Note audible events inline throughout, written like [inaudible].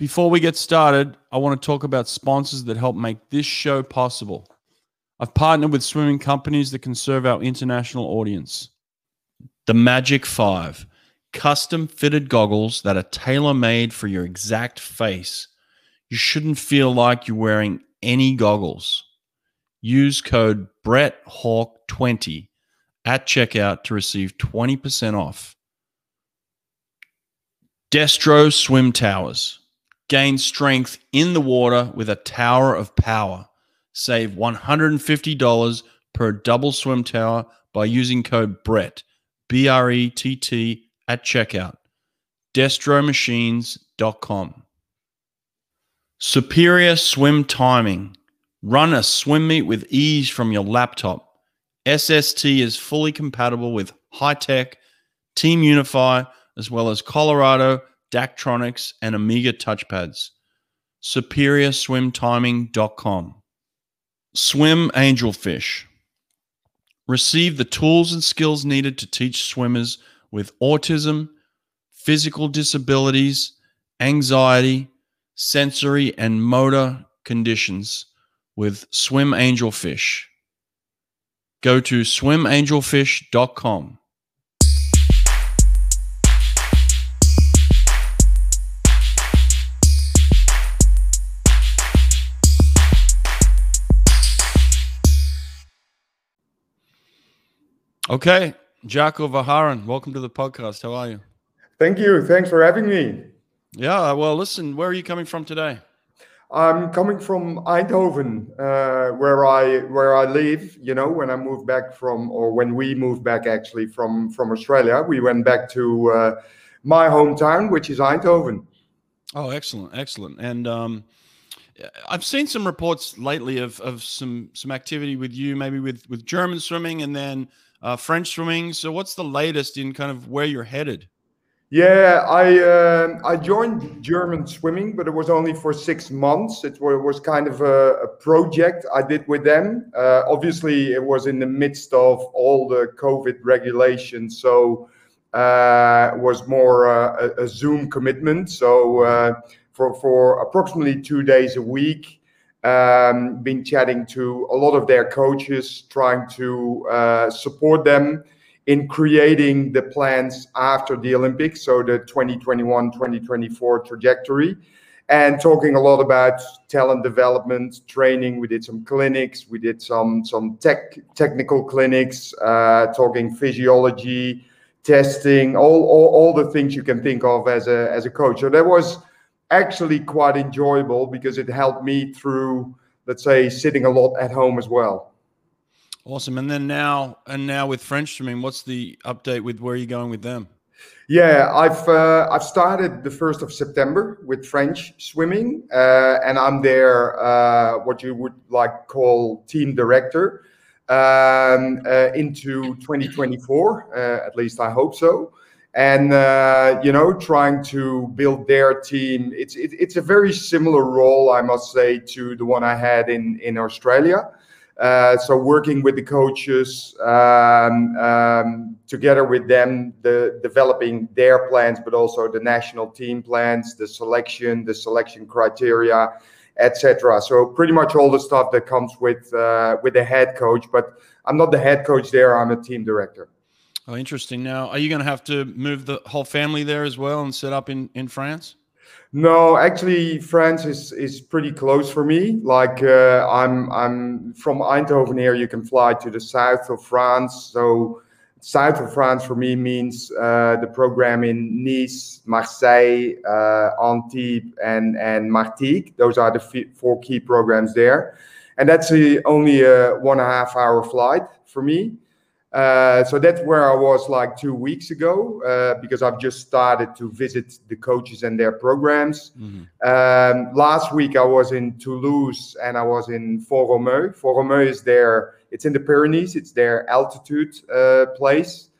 Before we get started, I want to talk about sponsors that help make this show possible. I've partnered with swimming companies that can serve our international audience. The Magic 5, custom fitted goggles that are tailor made for your exact face. You shouldn't feel like you're wearing any goggles. Use code BrettHawk20 at checkout to receive 20% off. Destro Swim Towers. Gain strength in the water with a tower of power. Save $150 per double swim tower by using code BRETT, B R E T T, at checkout. DestroMachines.com. Superior Swim Timing. Run a swim meet with ease from your laptop. SST is fully compatible with high tech, Team Unify, as well as Colorado, Daktronics, and Omega touchpads. SuperiorSwimTiming.com. Swim Angelfish. Receive the tools and skills needed to teach swimmers with autism, physical disabilities, anxiety, sensory, and motor conditions with Swim Angelfish. Go to swimangelfish.com. Okay, Jacco Verhaeren, welcome to the podcast. How are you? Thank you. Thanks for having me. Yeah, well, listen, where are you coming from today? I'm coming from Eindhoven, uh, where I where I live. You know, when I moved back from, or when we moved back actually from from Australia, we went back to uh, my hometown, which is Eindhoven. Oh, excellent, excellent. And um, I've seen some reports lately of of some some activity with you, maybe with with German swimming, and then uh, French swimming. So, what's the latest in kind of where you're headed? Yeah, I uh, I joined German swimming, but it was only for six months. It was kind of a, a project I did with them. Uh, obviously, it was in the midst of all the COVID regulations, so uh, it was more uh, a, a, Zoom commitment. So uh, for for approximately two days a week, um, been chatting to a lot of their coaches, trying to uh, support them in creating the plans after the Olympics, so the 2021 2024 trajectory, and talking a lot about talent development, training. We did some clinics, we did some some tech technical clinics, uh, talking physiology, testing, all, all all the things you can think of as a as a coach. So that was actually quite enjoyable because it helped me through, let's say, sitting a lot at home as well. Awesome. And then now, and now with French I mean, what's the update with where are you going with them? Yeah, I've uh, I've started the first of September with French swimming, uh, and I'm there, uh, what you would like call team director, um, uh, into 2024. Uh, at least I hope so and uh, you know trying to build their team it's it, it's a very similar role i must say to the one i had in in australia. Uh, so working with the coaches um, um, together with them the developing their plans but also the national team plans the selection the selection criteria etc so pretty much all the stuff that comes with uh, with the head coach but i'm not the head coach there i'm a team director Oh, interesting. Now, are you going to have to move the whole family there as well and set up in, in France? No, actually, France is is pretty close for me. Like uh, I'm I'm from Eindhoven here. You can fly to the south of France. So south of France for me means uh, the program in Nice, Marseille, uh, Antibes, and and Martigues. Those are the four key programs there, and that's a, only a one and a half hour flight for me. Uh, so that's where I was like two weeks ago uh, because I've just started to visit the coaches and their programs. Mm-hmm. Um, last week I was in Toulouse and I was in Font-Romeu. Font-Romeu is there; it's in the Pyrenees. It's their altitude uh, place.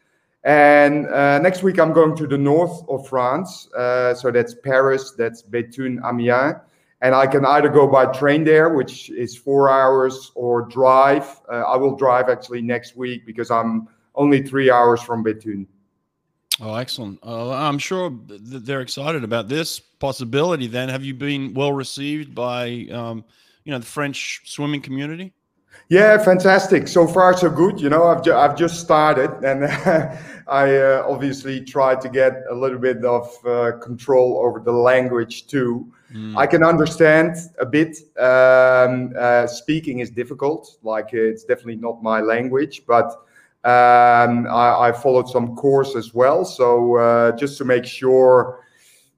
And uh, next week I'm going to the north of France. Uh, so that's Paris, that's Béthune, Amiens and I can either go by train there, which is four hours, or drive. Uh, I will drive actually next week because I'm only three hours from Béthune. Oh, excellent! Uh, I'm sure th- they're excited about this possibility. Then, have you been well received by um, you know the French swimming community? Yeah, fantastic. So far, so good. You know, I've ju- I've just started, and [laughs] I uh, obviously tried to get a little bit of uh, control over the language too. Mm. I can understand a bit. Um, uh, speaking is difficult. Like it's definitely not my language, but um, I, I, followed some course as well. So uh, just to make sure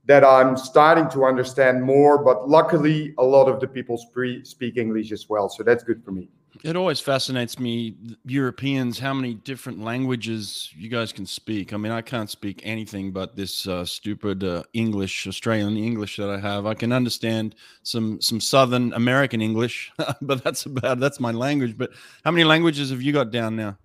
that I'm starting to understand more. But luckily, a lot of the people spe- speak English as well, so that's good for me. It always fascinates me, Europeans, how many different languages you guys can speak. I mean, I can't speak anything but this uh, stupid uh, English, Australian English that I have. I can understand some some Southern American English, [laughs] but that's about that's my language. But how many languages have you got down now?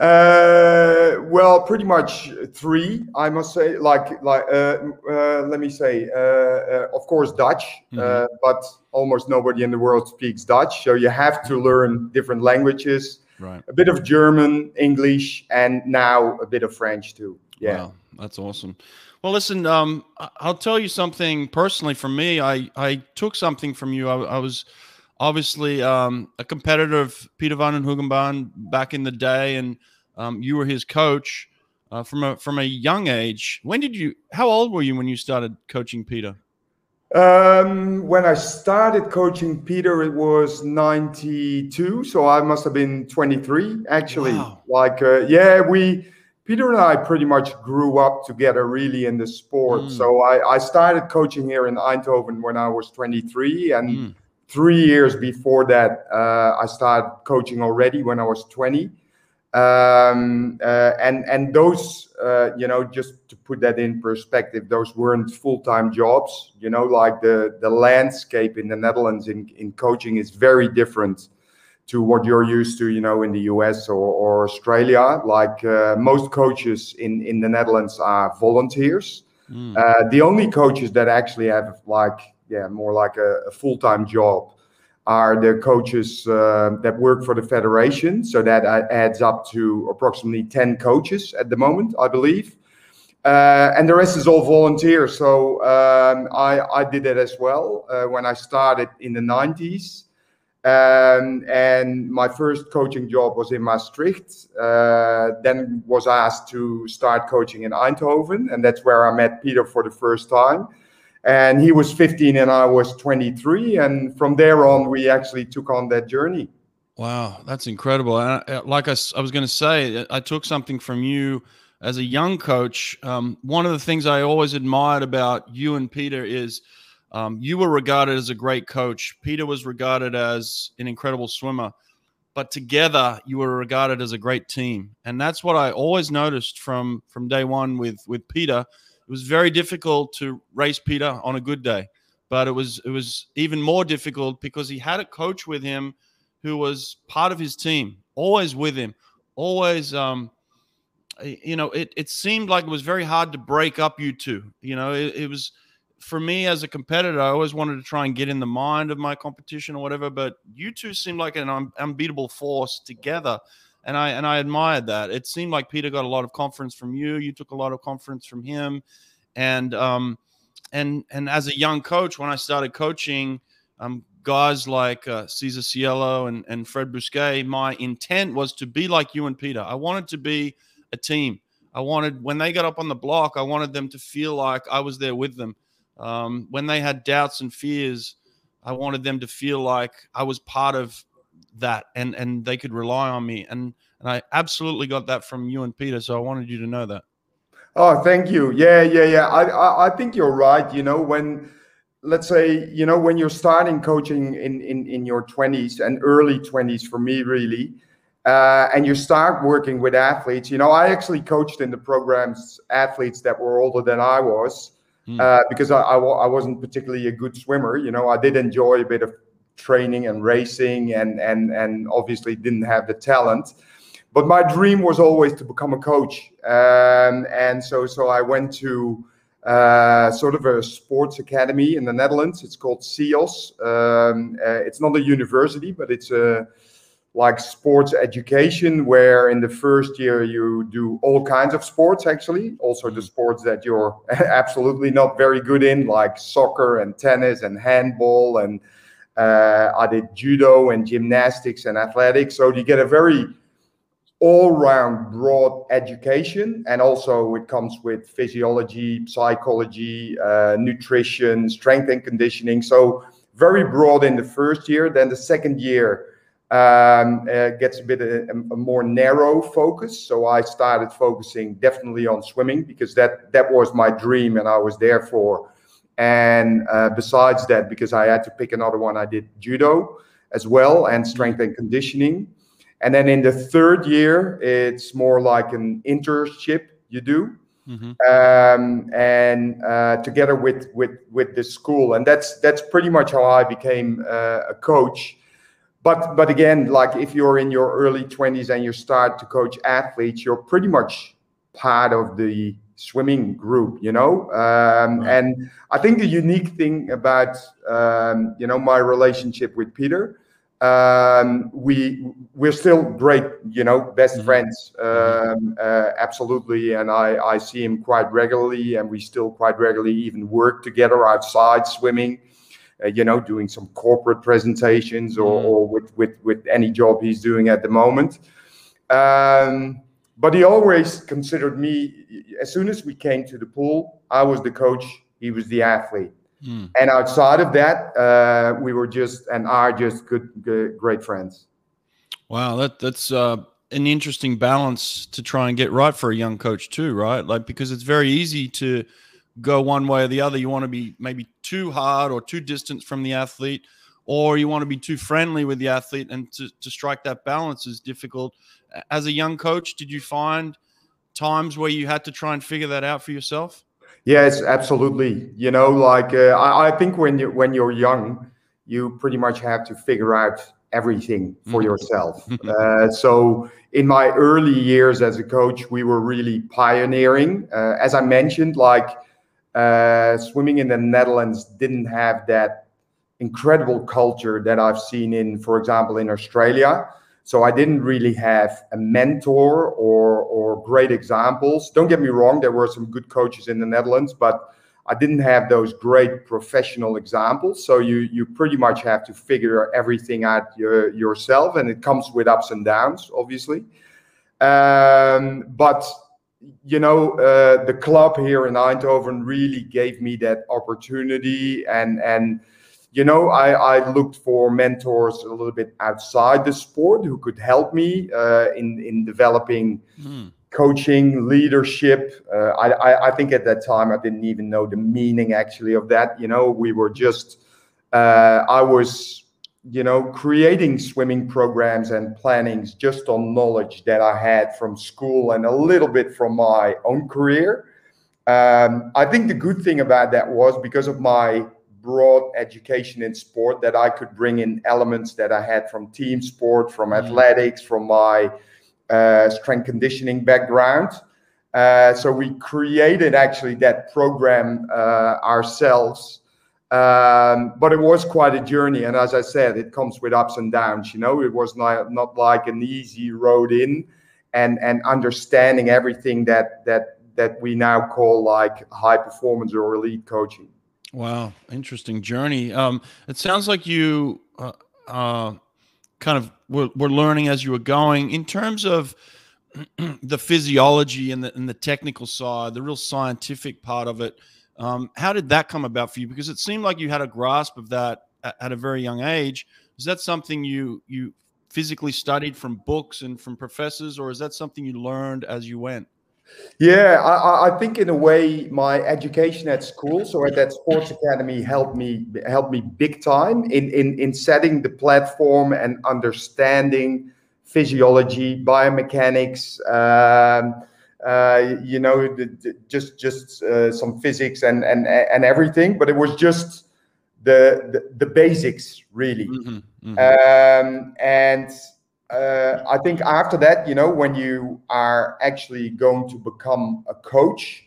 Uh, well, pretty much three, I must say. Like, like, uh, uh, let me say, uh, uh, of course, Dutch, uh, mm-hmm. but almost nobody in the world speaks Dutch, so you have to learn different languages. Right. A bit of German, English, and now a bit of French too. Yeah, wow, that's awesome. Well, listen, um, I'll tell you something personally. For me, I I took something from you. I, I was obviously um, a competitor of Peter Van den Hoogenband back in the day, and um, you were his coach uh, from a from a young age. When did you? How old were you when you started coaching Peter? Um, when I started coaching Peter, it was '92, so I must have been 23 actually. Wow. Like, uh, yeah, we Peter and I pretty much grew up together really in the sport. Mm. So I, I started coaching here in Eindhoven when I was 23, and mm three years before that, uh, I started coaching already when I was 20. Um, uh, and and those, uh, you know, just to put that in perspective, those weren't full time jobs. You know, like the the landscape in the Netherlands in in coaching is very different to what you're used to, you know, in the US or, or Australia. Like uh, most coaches in in the Netherlands are volunteers. Mm. Uh, the only coaches that actually have like yeah, more like a, a full time job are the coaches uh, that work for the federation. So that adds up to approximately 10 coaches at the moment, I believe. Uh, and the rest is all volunteer. So um, I, I did it as well uh, when I started in the 90s. Um, and my first coaching job was in Maastricht. Uh, then was asked to start coaching in Eindhoven, and that's where I met Peter for the first time and he was 15 and I was 23 and from there on we actually took on that journey. Wow that's incredible. And I, uh, like I, I was going to say I took something from you as a young coach. Um, one of the things I always admired about you and Peter is um, you were regarded as a great coach. Peter was regarded as an incredible swimmer but together you were regarded as a great team. And that's what I always noticed from from day one with with Peter it was very difficult to race Peter on a good day, but it was it was even more difficult because he had a coach with him who was part of his team, always with him, always. Um, you know, it it seemed like it was very hard to break up you two. You know, it, it was for me as a competitor, I always wanted to try and get in the mind of my competition or whatever. But you two seemed like an un- unbeatable force together, and I and I admired that. It seemed like Peter got a lot of confidence from you. You took a lot of confidence from him, and um, and and as a young coach, when I started coaching, um, guys like uh, Cesar Cielo and and Fred Bousquet, my intent was to be like you and Peter. I wanted to be a team. I wanted when they got up on the block, I wanted them to feel like I was there with them. Um, when they had doubts and fears, I wanted them to feel like I was part of that and and they could rely on me and and I absolutely got that from you and Peter so I wanted you to know that. Oh thank you. Yeah yeah yeah. I, I I, think you're right you know when let's say you know when you're starting coaching in in in your 20s and early 20s for me really uh, and you start working with athletes you know I actually coached in the programs athletes that were older than I was hmm. uh, because I, I, I wasn't particularly a good swimmer you know I did enjoy a bit of training and racing and and and obviously didn't have the talent. But my dream was always to become a coach. Um, and so so i went to uh, sort of a sports academy in the netherlands. It's called CIOS um, uh, it's not a university but it's a like sports education, where in the first year you do all kinds of sports, actually, also the sports that you're [laughs] absolutely not very good in, like soccer and tennis and handball. And uh, I did judo and gymnastics and athletics. So you get a very all round broad education. And also, it comes with physiology, psychology, uh, nutrition, strength and conditioning. So, very broad in the first year. Then the second year, um, uh, gets a bit a, a, more narrow focus. So I started focusing definitely on swimming because that that was my dream and I was there for. And uh, besides that, because I had to pick another one, I did judo as well and strength and conditioning. And then in the third year, it's more like an internship you do. Mm-hmm. Um, and uh, together with with with the school, and that's that's pretty much how I became uh, a coach but but again like if you're in your early 20s and you start to coach athletes you're pretty much part of the swimming group you know um, right. and i think the unique thing about um, you know my relationship with peter um, we we're still great you know best mm-hmm. friends mm-hmm. um, uh, absolutely and i i see him quite regularly and we still quite regularly even work together outside swimming uh, you know, doing some corporate presentations or, mm. or with, with, with any job he's doing at the moment. Um, but he always considered me, as soon as we came to the pool, I was the coach, he was the athlete. Mm. And outside of that, uh, we were just and are just good, good great friends. Wow, that that's uh, an interesting balance to try and get right for a young coach too, right? Like because it's very easy to go one way or the other. You want to be maybe too hard or too distant from the athlete, or you want to be too friendly with the athlete. And to, to strike that balance is difficult. As a young coach, did you find times where you had to try and figure that out for yourself? Yes, absolutely. You know, like uh, I, I think when you when you're young, you pretty much have to figure out everything for mm-hmm. yourself. [laughs] uh, so in my early years as a coach, we were really pioneering. Uh, as I mentioned, like uh, swimming in the Netherlands didn't have that incredible culture that I've seen in, for example, in Australia. So I didn't really have a mentor or or great examples. Don't get me wrong, there were some good coaches in the Netherlands, but I didn't have those great professional examples. So you you pretty much have to figure everything out your, yourself, and it comes with ups and downs, obviously. Um, but you know, uh, the club here in Eindhoven really gave me that opportunity, and and you know, I, I looked for mentors a little bit outside the sport who could help me uh, in in developing mm. coaching, leadership. Uh, I, I, I think at that time I didn't even know the meaning actually of that. You know, we were just uh, I was you know, creating swimming programs and plannings just on knowledge that I had from school and a little bit from my own career. Um, I think the good thing about that was because of my broad education in sport that I could bring in elements that I had from team sport, from mm-hmm. athletics, from my uh, strength conditioning background. Uh, so we created actually that program uh, ourselves um, but it was quite a journey, and as I said, it comes with ups and downs. You know, it was not not like an easy road in, and and understanding everything that that that we now call like high performance or elite coaching. Wow, interesting journey. Um, it sounds like you uh, uh, kind of were, were learning as you were going. In terms of [clears throat] the physiology and the and the technical side, the real scientific part of it um, how did that come about for you? Because it seemed like you had a grasp of that at, at a very young age. Is that something you you physically studied from books and from professors, or is that something you learned as you went? Yeah, I, I, think in a way my education at school, so at that sports academy, helped me helped me big time in in in setting the platform and understanding physiology, biomechanics. Um, uh, you know, just just uh, some physics and and and everything. But it was just the the, the basics really. Mm-hmm, mm-hmm. Um, and uh, I think after that, you know, when you are actually going to become a coach,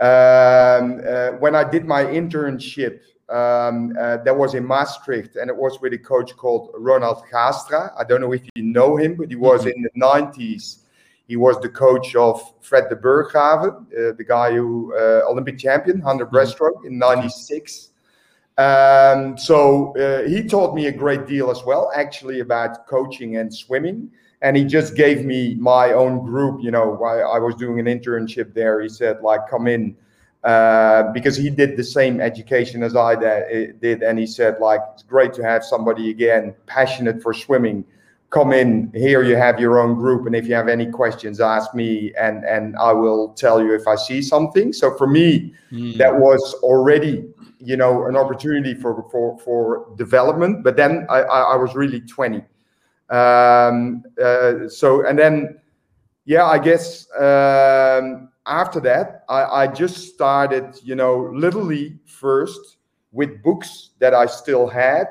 um, uh, when I did my internship um, uh, that was in Maastricht, and it was with a coach called Ronald Gaastra. I don't know if you know him, but he was mm-hmm. in the 90s. He was the coach of Fred Deburghgraeve, uh, the guy who uh, Olympic champion, 100 mm-hmm. breaststroke in '96. Um, so uh, he taught me a great deal as well, actually, about coaching and swimming. And he just gave me my own group. You know, I, I was doing an internship there. He said, like, come in uh, because he did the same education as I did, and he said like it's great to have somebody again passionate for swimming. Come in here, you have your own group, and if you have any questions, ask me, and and I will tell you if I see something. So for me, mm. that was already you know an opportunity for for for development. But then I I, was really twenty, um, uh, so and then yeah, I guess. Um, after that, I, I just started, you know, literally first with books that I still had,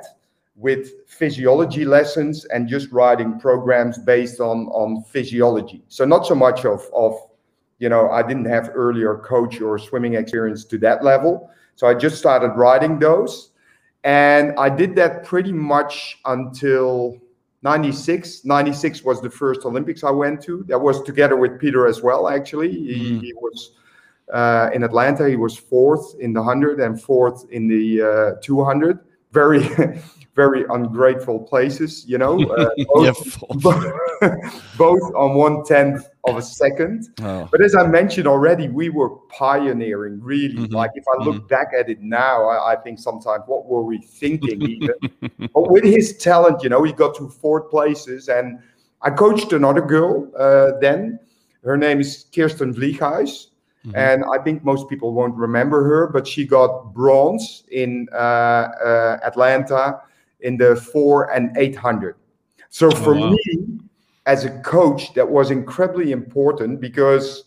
with physiology lessons and just writing programs based on on physiology. So not so much of of you know I didn't have earlier coach or swimming experience to that level. So I just started writing those, and I did that pretty much until 96 96 was the first olympics i went to. That was together with peter as well actually. He, mm. he was uh, in atlanta. He was fourth in the 100 and fourth in the uh, 200 very [laughs] very ungrateful places, you know, uh, [laughs] both, [laughs] [laughs] both, on one tenth of a second. Oh. But as I mentioned already, we were pioneering really. Mm-hmm. Like if I look mm-hmm. back at it now, I, I, think sometimes what were we thinking even? but with his talent, you know, he got to fourth places. And I coached another girl uh, then. Her name is Kirsten Vlieghuis. Mm-hmm. And I think most people won't remember her, but she got bronze in uh, uh Atlanta in the four and 800. So oh, for wow. me, as a coach, that was incredibly important because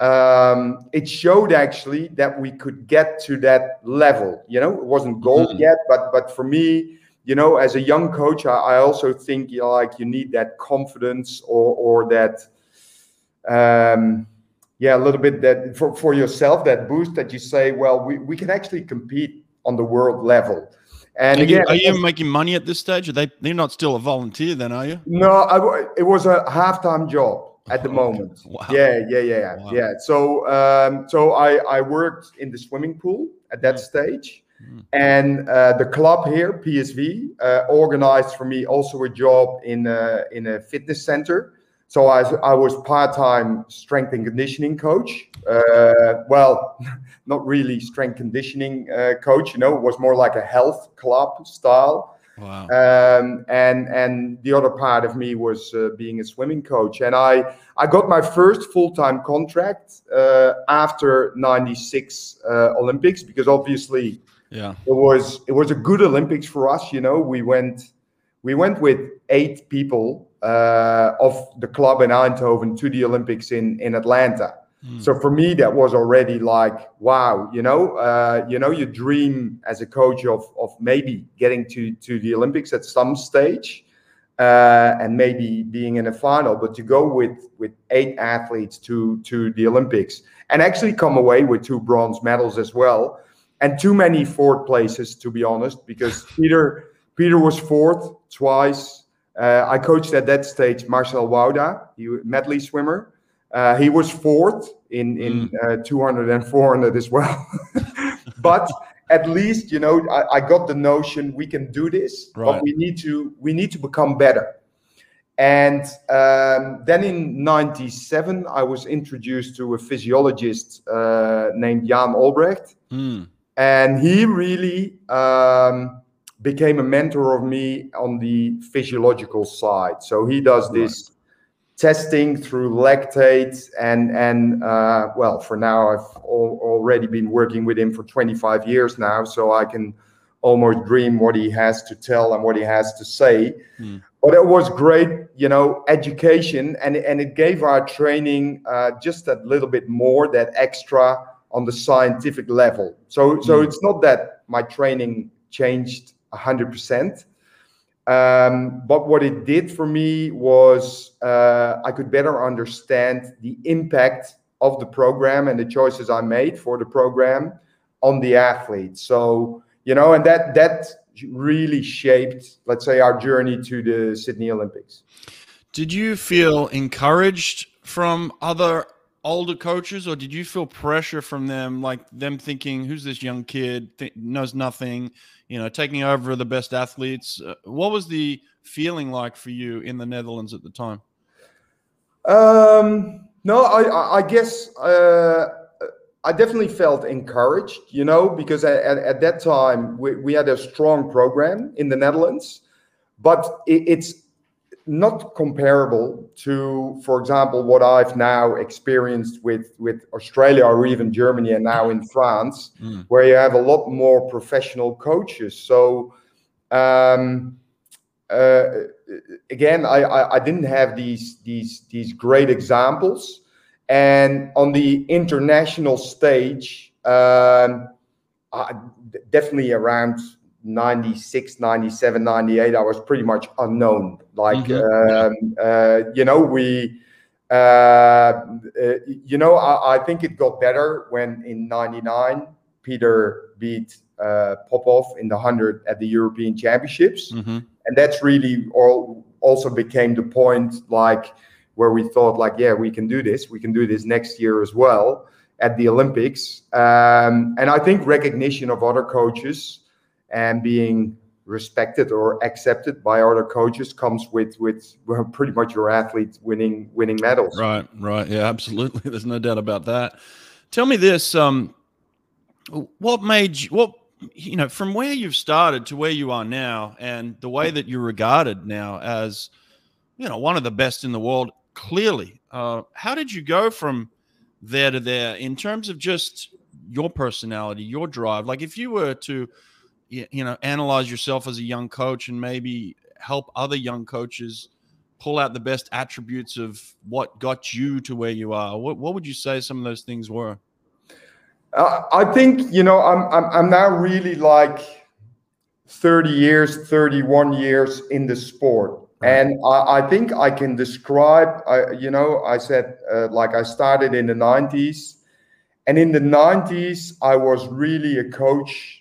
um, it showed actually that we could get to that level. You know, it wasn't gold mm-hmm. yet, but but for me, you know, as a young coach, I, I also think you know, like you need that confidence or or that. Um, yeah, a little bit that for, for yourself, that boost that you say, well, we, we can actually compete on the world level. And are again, you, are you making money at this stage? Are they? They're not still a volunteer, then, are you? No, I, it was a half-time job at the oh, moment. Wow. Yeah, yeah, yeah, wow. yeah. So, um, so I I worked in the swimming pool at that mm. stage, mm. and uh, the club here, PSV, uh, organized for me also a job in a, in a fitness center so I, I was part-time strength and conditioning coach. Uh, well, [laughs] not really strength conditioning uh, coach. You know, it was more like a health club style. Wow. Um, and and the other part of me was uh, being a swimming coach. And I I got my first full-time contract uh, after '96 uh, Olympics because obviously, yeah, it was it was a good Olympics for us. You know, we went we went with eight people uh, of the club in Eindhoven to the Olympics in in Atlanta. Mm. So for me, that was already like, wow, you know, uh, you know, you dream as a coach of of maybe getting to to the Olympics at some stage, uh, and maybe being in a final. But to go with with eight athletes to to the Olympics and actually come away with two bronze medals as well, and too many fourth places to be honest, because [laughs] Peter Peter was fourth twice. Uh, I coached at that stage Marcel Wouda, he medley swimmer. Uh, he was fourth in in mm. uh, 200 and 400 as well. [laughs] but at least you know I, I, got the notion we can do this, right. but we need to we need to become better. And um, then in '97, I was introduced to a physiologist uh, named Jan Olbrecht, mm. and he really. Um, became a mentor of me on the physiological side. So he does this right. testing through lactate and and uh, well, for now I've al- already been working with him for 25 years now, so I can almost dream what he has to tell and what he has to say. Mm. But it was great, you know, education, and and it gave our training uh, just a little bit more, that extra on the scientific level. So so mm. it's not that my training changed 100%. Um, but what it did for me was uh, I could better understand the impact of the program and the choices I made for the program on the athlete. So, you know, and that that really shaped, let's say, our journey to the Sydney Olympics. Did you feel encouraged from other older coaches, or did you feel pressure from them, like them thinking, "Who's this young kid? Th- knows nothing," you know, taking over the best athletes? Uh, what was the feeling like for you in the Netherlands at the time? Um, no, I, I guess uh, I definitely felt encouraged, you know, because at, at that time we, we had a strong program in the Netherlands, but it, it's not comparable to, for example, what I've now experienced with with Australia or even Germany and now in France, mm. where you have a lot more professional coaches. So. Um, uh, again, I, I, I didn't have these these these great examples, and on the international stage, um, I, definitely around 96 97 98 i was pretty much unknown like mm-hmm. um, uh, you know we uh, uh, you know I, I, think it got better when in 99 peter beat uh, popov in the 100 at the european championships mm-hmm. and that's really all also became the point like where we thought like yeah we can do this we can do this next year as well at the olympics um, and i think recognition of other coaches and being respected or accepted by other coaches comes with with pretty much your athletes winning winning medals. Right right. Yeah absolutely. [laughs] There's no doubt about that. Tell me this um what made you what you know from where you've started to where you are now and the way that you're regarded now as you know one of the best in the world clearly uh how did you go from there to there in terms of just your personality your drive? Like if you were to you know analyze yourself as a young coach and maybe help other young coaches pull out the best attributes of what got you to where you are. What, what would you say some of those things were? Uh, i think you know I'm, I'm i'm now really like 30 years 31 years in the sport. And I, I, think i can describe I, you know i said uh, like i started in the 90s and in the 90s i was really a coach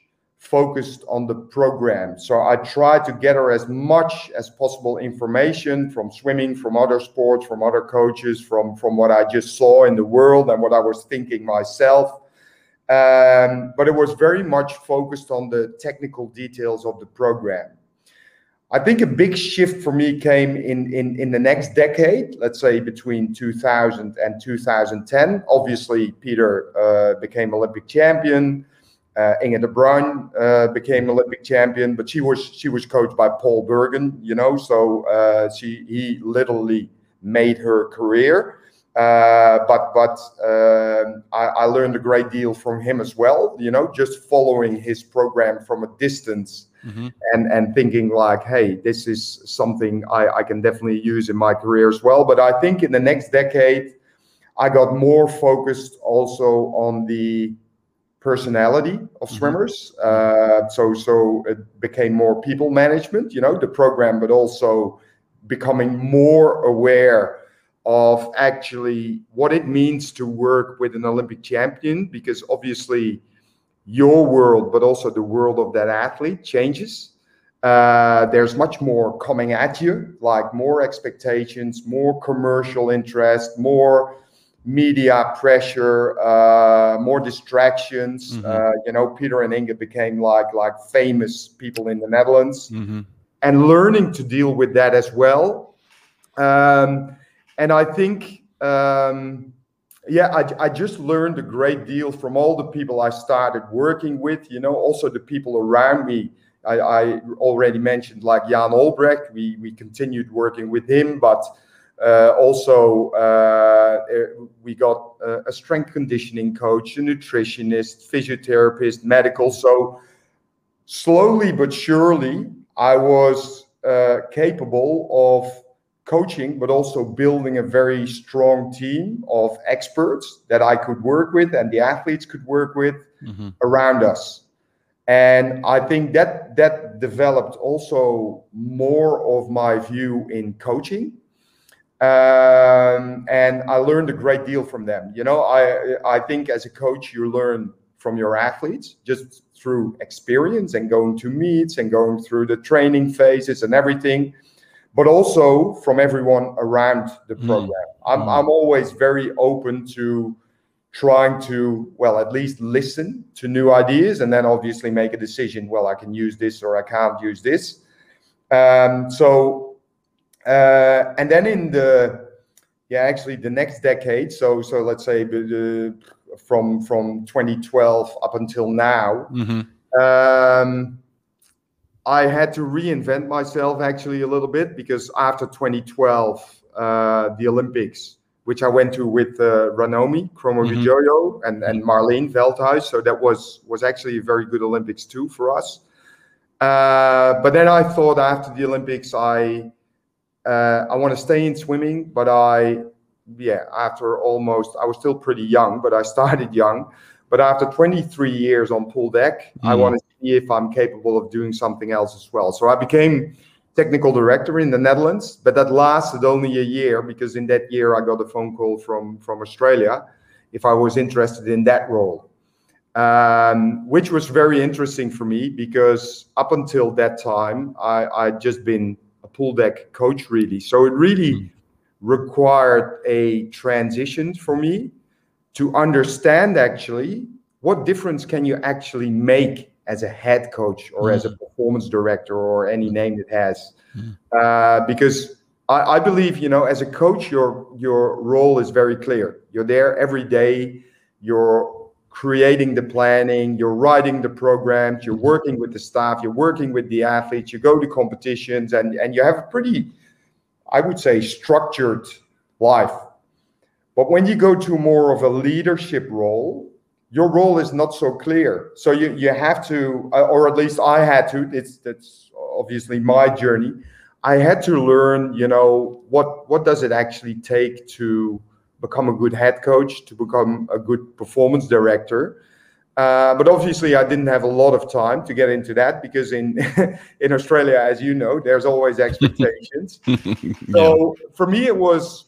focused on the program. So I tried to gather as much as possible information from swimming, from other sports, from other coaches, from, from what I just saw in the world and what I was thinking myself. Um, but it was very much focused on the technical details of the program. I think a big shift for me came in, in, in the next decade, let's say between 2000 and 2010. Obviously, Peter uh, became Olympic champion. Uh, Inge de Bruijn uh, became Olympic champion, but she was she was coached by Paul Bergen, you know. So uh, she he literally made her career. Uh, but but um, I, I, learned a great deal from him as well. You know, just following his program from a distance mm-hmm. and and thinking like, hey, this is something I, I can definitely use in my career as well. But I think in the next decade, I got more focused also on the personality of mm-hmm. swimmers. Uh, so so it became more people management, you know, the program, but also becoming more aware of actually what it means to work with an Olympic champion, because obviously your world, but also the world of that athlete changes. Uh, there's much more coming at you, like more expectations, more commercial interest, more media pressure, uh, more distractions. Mm-hmm. Uh, you know, Peter and Inge became like like famous people in the Netherlands, mm-hmm. and learning to deal with that as well. Um, and I think, um, yeah, I, I just learned a great deal from all the people I started working with. You know, also the people around me. I, I already mentioned like Jan Olbrecht. We we continued working with him, but also, uh, uh, we got a strength conditioning coach, a nutritionist, physiotherapist, medical. So, slowly but surely, I was capable of coaching, but also building a very strong team of experts that I could work with and the athletes could work with mm-hmm. around us. And I think that that developed also more of my view in coaching um, and I learned a great deal from them. You know, I I think as a coach you learn from your athletes just through experience and going to meets and going through the training phases and everything, but also from everyone around the Mm. program. I'm, Mm. I'm always very open to trying to, well, at least listen to new ideas and then obviously make a decision. Well, I can use this or I can't use this. Um, so, uh, and then in the, yeah, actually the next decade. So, so let's say the, from from 2012 up until now, hmm um, I had to reinvent myself actually a little bit because after 2012, uh, the Olympics, which I went to with uh, Ranomi Kromowidjojo and, and Marleen Veldhuis, so that was was actually a very good Olympics too for us. Uh, but then I thought after the Olympics, I uh, I want to stay in swimming, but I yeah after almost I was still pretty young, but I [laughs] started young. But after 23 years on pool deck, I Mhm. want to see if I'm capable of doing something else as well. So I became technical director in the Netherlands, but that lasted only a year because in that year I got a phone call from from Australia if I was interested in that role, um, which was very interesting for me because up until that time I I'd just been pool deck coach really, so it really Mm. required a transition for me to understand actually what difference can you actually make as a head coach or as a performance director or any name it has. Mm. uh, because I, I believe you know as a coach your your role is very clear. You're there every day. You're creating the planning you're writing the programs you're working with the staff you're working with the athletes you go to competitions and and you have a pretty i would say structured life but when you go to more of a leadership role, your role is not so clear. So you, you have to, uh, or at least I had to. It's that's obviously my journey. I had to learn, you know, what what does it actually take to become a good head coach, to become a good performance director. Uh, but obviously, I didn't have a lot of time to get into that because in [laughs] in Australia, as you know, there's always [laughs] expectations. yeah. So for me, it was,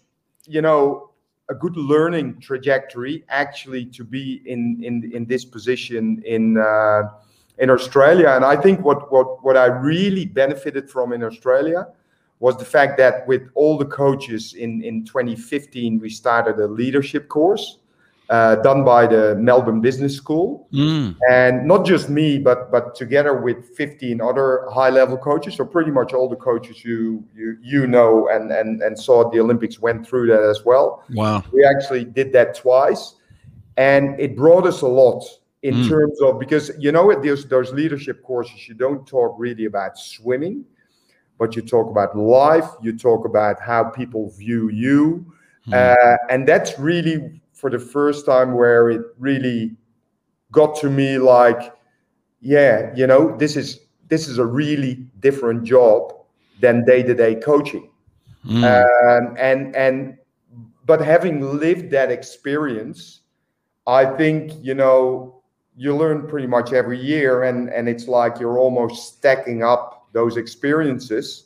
you know, a good learning trajectory actually to be in in in this position in uh, in Australia. And I think what what what I really benefited from in Australia was the fact that with all the coaches in in 2015 we started a leadership course uh, done by the Melbourne Business School Mm. and not just me but but together with 15 other high level coaches so pretty much all the coaches you you you know and and and saw at the olympics went through that as well Wow. we actually did that twice and it brought us a lot in Mm. terms of because you know at those those leadership courses you don't talk really about swimming but you talk about life you talk about how people view you Mm. uh, and that's really for the first time where it really got to me like yeah you know this is this is a really different job than day-to-day coaching Mm. um, and and but having lived that experience i think you know you learn pretty much every year and and it's like you're almost stacking up those experiences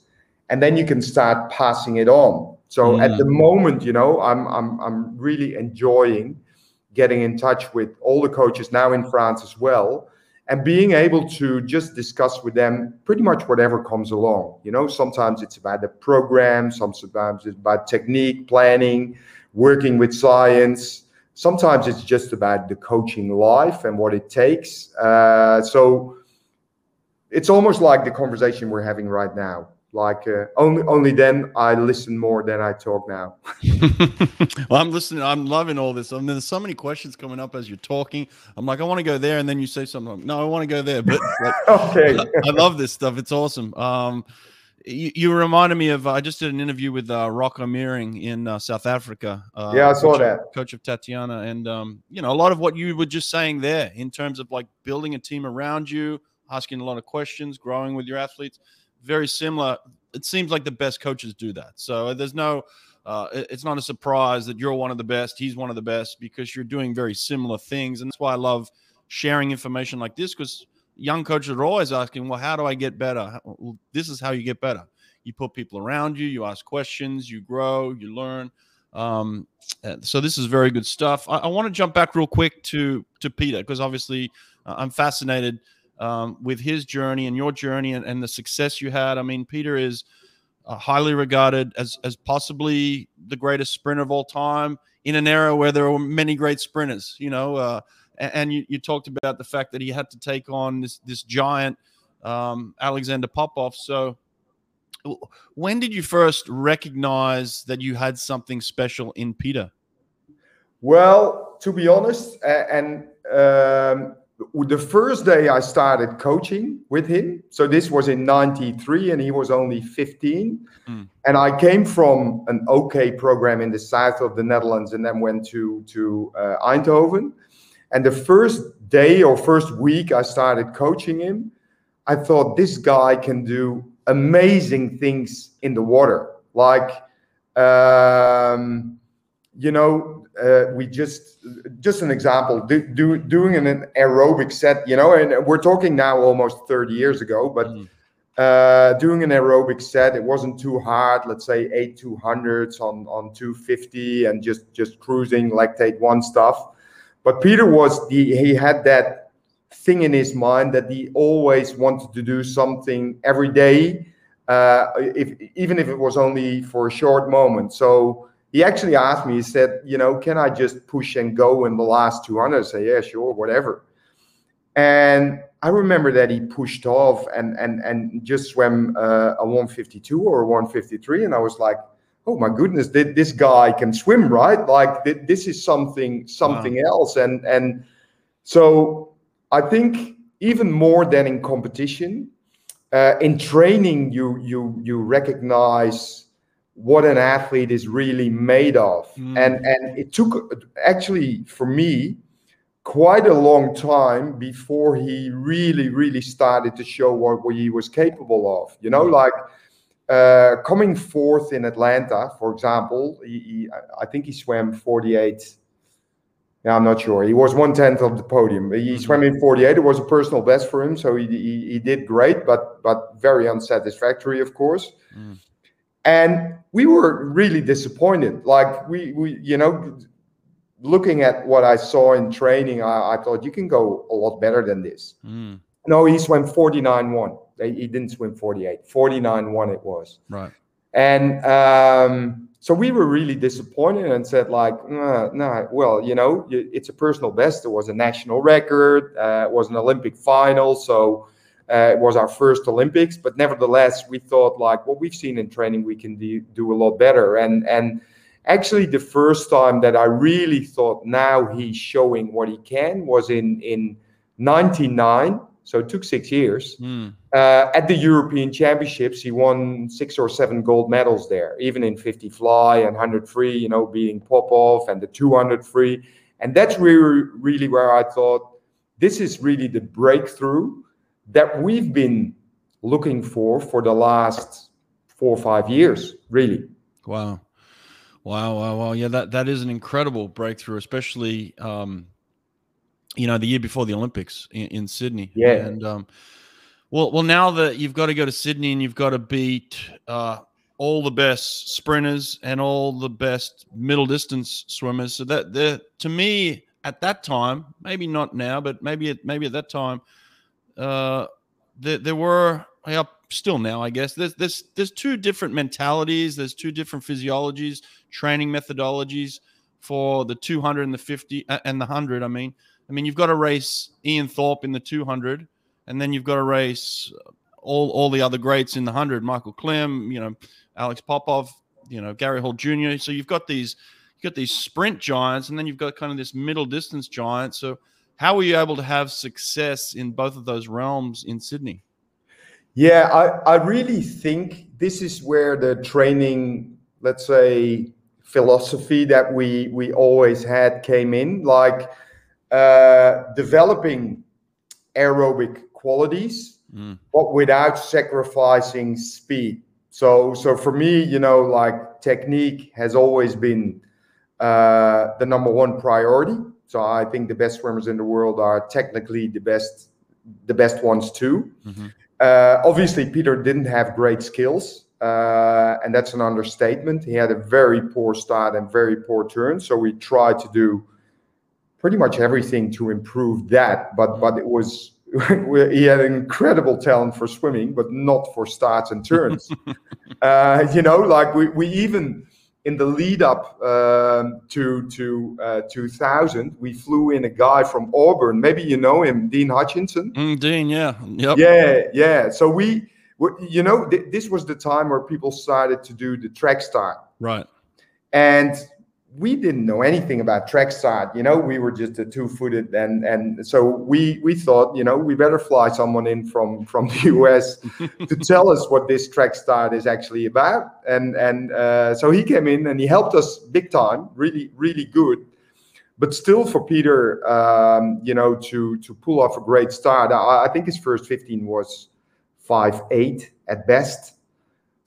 and then you can start passing it on. So at Mm. the moment you know i'm i'm i'm really enjoying getting in touch with all the coaches now in france as well and being able to just discuss with them pretty much whatever comes along. You know sometimes it's about the program sometimes it's about technique planning working with science. Sometimes it's just about the coaching life and what it takes. Uh, so it's almost like the conversation we're having right now like uh, only only then i listen more than i talk now [laughs] well, I'm listening. I'm loving all this. I mean, there's so many questions coming up as you're talking. I'm like, I want to go there, and then you say something. Like, no, I want to go there. But like, [laughs] okay I love this stuff. It's awesome. Um, you, you reminded me of. I just did an interview with uh, Rocco Meiring in uh, South Africa. Uh, Yeah, I saw coach of- that. Coach of Tatjana, and um, you know a lot of what you were just saying there in terms of like building a team around you, asking a lot of questions, growing with your athletes. Very similar. It seems like the best coaches do that. So there's no. Uh, it's not a surprise that you're one of the best. He's one of the best because you're doing very similar things, and that's why I love sharing information like this because young coaches are always asking, well, how do I get better? Well, This is how you get better. You put people around you, you ask questions, you grow, you learn. Um, uh, so this is very good stuff. I, I want to jump back real quick to to Peter because obviously uh, I'm fascinated. Um, with his journey and your journey and, and the success you had. I mean, Peter is uh, highly regarded as as possibly the greatest sprinter of all time in an era where there were many great sprinters. You know, uh, and, you, you, talked about the fact that he had to take on this this giant um, Alexander Popov. So, when did you first recognize that you had something special in Peter? Well, to be honest, and um, the first day I started coaching with him, so this was in 93 and he was only 15. Mm. And I came from an OK program in the south of the Netherlands and then went to, to uh, Eindhoven. And the first day or first week I started coaching him, I thought this guy can do amazing things in the water. Like, um, you know, uh, we just just an example do, do, doing an aerobic set you know and we're talking now almost 30 years ago but mm. uh, doing an aerobic set it wasn't too hard let's say eight 200s on on 250 and just just cruising lactate one stuff but peter was the he had that thing in his mind that he always wanted to do something every day uh, if even if it was only for a short moment so he actually asked me, he said, you know, can I just push and go in the last 200? I say, yeah, sure, whatever. And I remember that he pushed off and and and just swam uh, a 152 or a 153, and I was like, oh my goodness, this guy can swim, right? Like this is something something wow. else, and and so I think even more than in competition, uh, in training, you you you recognize what an athlete is really made of. Mm. And and it took actually for me quite a long time before he really really started to show what, what he was capable of. You know, mm. like uh, coming fourth in Atlanta, for example, he, he, I think he swam 48. Yeah, I'm not sure. He was one tenth of the podium. He mm-hmm. swam in 48. It was a personal best for him, so he, he, he did great, but but very unsatisfactory, of course. Mm and we were really disappointed. Like we we you know looking at what i saw in training i, I thought you can go a lot better than this. Mm. no he swam 49-1 he didn't swim 48 49-1 it was. Right. And um, so we were really disappointed and said like no nah, well you know it's a personal best. It was a national record. Uh, it was an olympic final so uh, it was our first Olympics, but nevertheless, we thought like what we've seen in training, we can do, do a lot better. And and actually, the first time that I really thought now he's showing what he can was in in '99. So it took six years. Mm. Uh, at the European Championships, he won six or seven gold medals there, even in 50 fly and 100 free. You know, being Popov and the 200 free, and that's really really where I thought this is really the breakthrough that we've been looking for for the last four or five years, really. Wow. Wow, wow, wow. Yeah, that, that is an incredible breakthrough, especially, um, you know, the year before the Olympics in, in Sydney. Yeah. And, um, well, well, now that you've got to go to Sydney and you've got to beat uh, all the best sprinters and all the best middle distance swimmers, so that the to me at that time, maybe not now, but maybe at, maybe at that time, uh, there, there were yeah, still now, I guess. There's there's there's two different mentalities. There's two different physiologies, training methodologies for the 200 and the 50 and the 100. I mean, I mean, you've got to race Ian Thorpe in the 200, and then you've got to race all all the other greats in the 100. Michael Klim, you know, Alex Popov, you know, Gary Hall Jr. So you've got these you've got these sprint giants, and then you've got kind of this middle distance giant. So how were you able to have success in both of those realms in Sydney? Yeah, I, I really think this is where the training, let's say, philosophy that we we always had came in, like uh, developing aerobic qualities, mm. but without sacrificing speed. So so for me, you know, like technique has always been uh, the number one priority. So I think the best swimmers in the world are technically the best, the best ones too. Mm-hmm. Uh, obviously, Peter didn't have great skills, uh, and that's an understatement. He had a very poor start and very poor turn. So we tried to do pretty much everything to improve that. But mm-hmm. but it was [laughs] he had incredible talent for swimming, but not for starts and turns. [laughs] uh, you know, like we, we even in the lead up um, to to uh, 2000, we flew in a guy from Auburn. Maybe you know him, Dean Hutchinson. Mm, Dean, yeah, yep. yeah, yeah. So we, we you know, th- this was the time where people started to do the track start, right? And we didn't know anything about track start. You know, we were just a two-footed, and and so we we thought, you know, we better fly someone in from from the US [laughs] to tell us what this track start is actually about. And and uh, so he came in and he helped us big time, really really good. But still, for Peter, um, you know, to to pull off a great start, I, I think his first 15 was five eight at best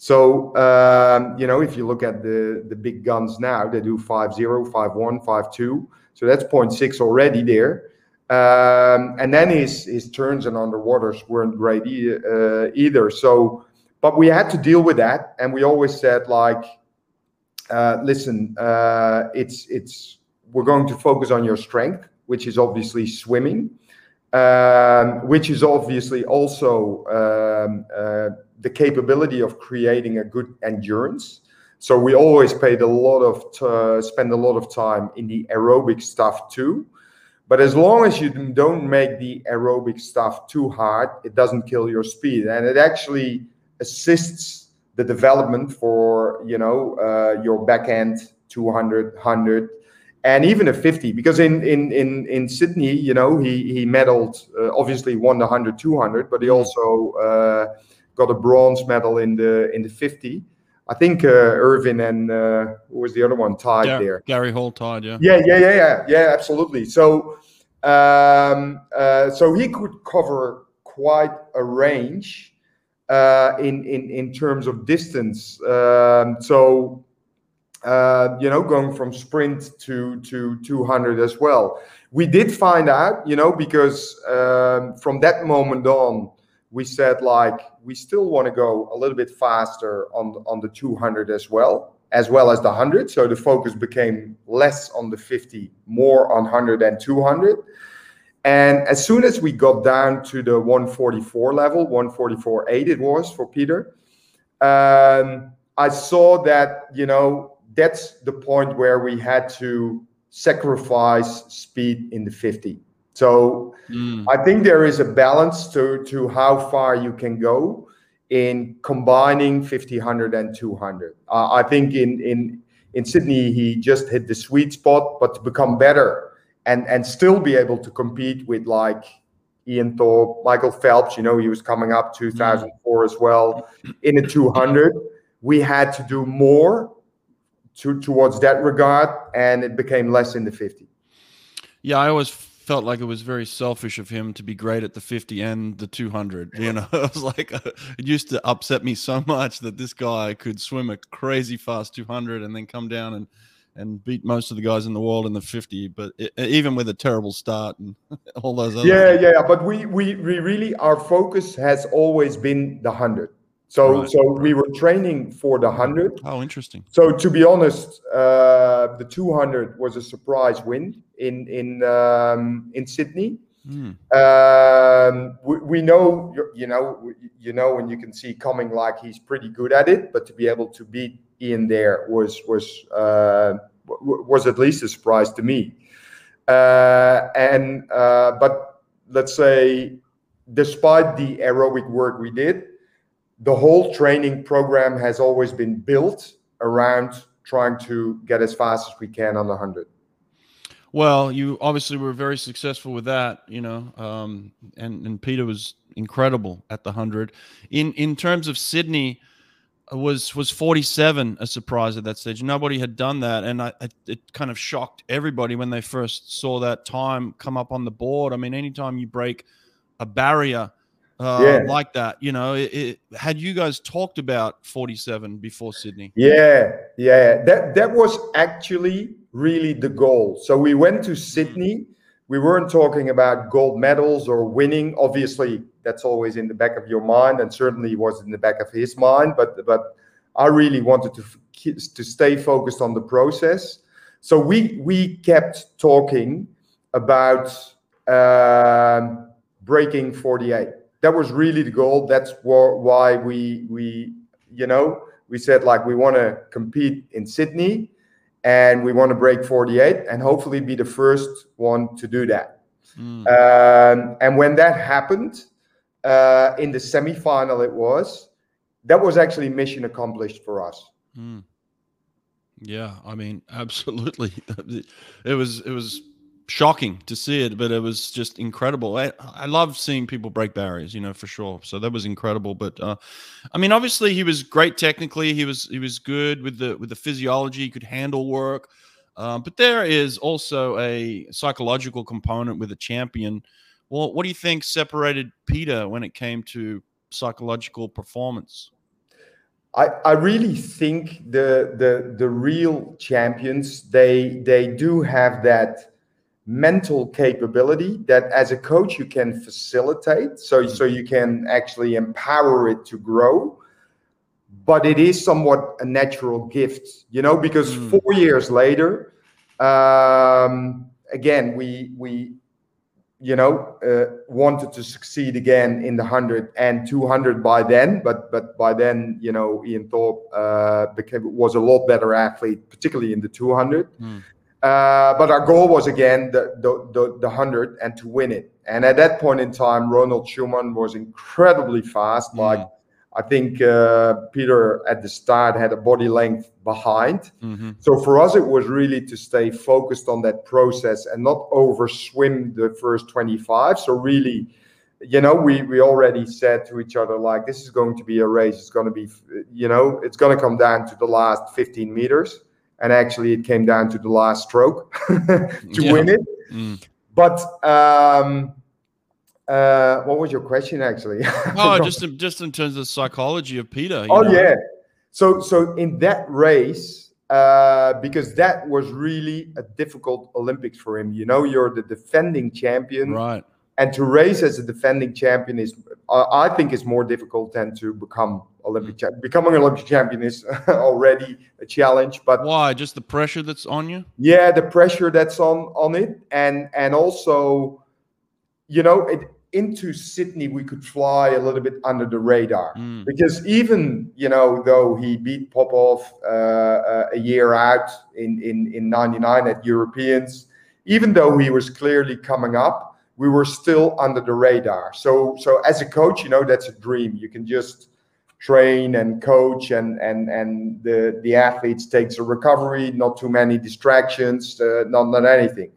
so, um, you know, if you look at the, the big guns now, they do 5 0, 5 1, 5 2. So that's 0.6 already there. Um, and then his, his turns and underwaters weren't great e- uh, either. So, but we had to deal with that. And we always said, like, uh, listen, uh, it's, it's, we're going to focus on your strength, which is obviously swimming, um, which is obviously also um, uh, the capability of creating a good endurance. So we always paid a lot of spend a lot of time in the aerobic stuff too. But as long as you don't make the aerobic stuff too hard, it doesn't kill your speed, and it actually assists the development for you know uh, your back end 200, 100, and even a 50. Because in in in in Sydney, you know, he he medaled, uh, obviously won the 100, 200, but he also uh, got a bronze medal in the in the 50. I think uh, Ervin and uh, who was the other one tied Gar- there. Gary Hall tied, yeah. Yeah, yeah, yeah, yeah, yeah, absolutely. So, um, uh, so he could cover quite a range uh, in in in terms of distance. Um, so, uh, you know, going from sprint to to 200 as well. We did find out, you know, because um, from that moment on, we said like we still want to go a little bit faster on on the 200 as well as well as the 100 so the focus became less on the 50 more on 100 and 200 and as soon as we got down to the 144 level 144.8 it was for peter um, i saw that you know that's the point where we had to sacrifice speed in the 50 so mm. I think there is a balance to, to how far you can go in combining 50, 100, and 200. Uh, I think in, in, in Sydney, he just hit the sweet spot, but to become better and, and still be able to compete with like Ian Thorpe, Michael Phelps, you know, he was coming up 2004 as well in a 200. We had to do more to, towards that regard, and it became less in the 50. Yeah, I always felt like it was very selfish of him to be great at the 50 and the 200 you know? [laughs] It was like uh, it used to upset me so much that this guy could swim a crazy fast 200 and then come down and and beat most of the guys in the world in the 50 but it, even with a terrible start and [laughs] all those other yeah yeah but we, we we really our focus has always been the 100 so right. so we were training for the 100. Oh, interesting. So to be honest, uh, the 200 was a surprise win in in um, in Sydney. Mm. Um, we, we, know you know you know and you can see coming like he's pretty good at it, but to be able to beat Ian there was was uh, was at least a surprise to me. Uh, and uh, but let's say, despite the aerobic work we did the whole training program has always been built around trying to get as fast as we can on the 100 well you obviously were very successful with that you know um, and and peter was incredible at the 100 in in terms of sydney uh, was was 47 a surprise at that stage. Nobody had done that and I, I, it kind of shocked everybody when they first saw that time come up on the board. I mean anytime you break a barrier uh, yeah. like that. You know, it, it, had you guys talked about 47 before Sydney? Yeah, yeah. That that was actually really the goal. So we went to Sydney. We weren't talking about gold medals or winning. Obviously, that's always in the back of your mind, and certainly was in the back of his mind. But but I really wanted to to stay focused on the process. So we we kept talking about. Um, breaking 48. That was really the goal. That's why we we you know we said like we want to compete in Sydney and we want to break 48 and hopefully be the first one to do that. Mm. Um, and when that happened uh, in the semi-final, it was that was actually mission accomplished for us. Mm. Yeah, I mean, [laughs] absolutely. It was it was shocking to see it, but it was just incredible. I, I love seeing people break barriers, you know, for sure. So that was incredible. But uh, I mean, obviously, he was great technically. He was he was good with the with the physiology. He could handle work. Um, but there is also a psychological component with a champion. Well, what do you think separated Peter when it came to psychological performance? I, I really think the the the real champions they they do have that mental capability that as a coach you can facilitate so so you can actually empower it to grow but it is somewhat a natural gift you know because mm. four years later um, again we we you know uh, wanted to succeed again in the 100 and 200 by then but but by then you know ian thorpe uh, became was a lot better athlete particularly in the 200 mm. Uh, but our goal was again the, the, the, the 100 and to win it. And at that point in time, Roland Schoeman was incredibly fast. Mm. Like, I think uh, Peter at the start had a body length behind. Mm-hmm. So for us, it was really to stay focused on that process and not over swim the first 25. So really, you know, we, we already said to each other, like, this is going to be a race. It's going to be, you know, it's going to come down to the last 15 meters and actually it came down to the last stroke [laughs] to yeah. win it. Mm. But um, uh, what was your question actually? [laughs] oh, just in, just in terms of psychology of Peter. Oh know? yeah. So so in that race, uh, because that was really a difficult Olympics for him. You know, you're the defending champion, right? And to race as a defending champion is, uh, I think, is more difficult than to become Olympic mm. champion. Becoming an Olympic champion is [laughs] already a challenge. But why? Just the pressure that's on you? Yeah, the pressure that's on on it, and and also, you know, it, into Sydney we could fly a little bit under the radar mm. because even you know though he beat Popov uh, uh, a year out in in in '99 at Europeans, even though he was clearly coming up we were still under the radar. So so as a coach, you know that's a dream. You can just train and coach and and and the the athletes takes a recovery, not too many distractions, uh, not not anything.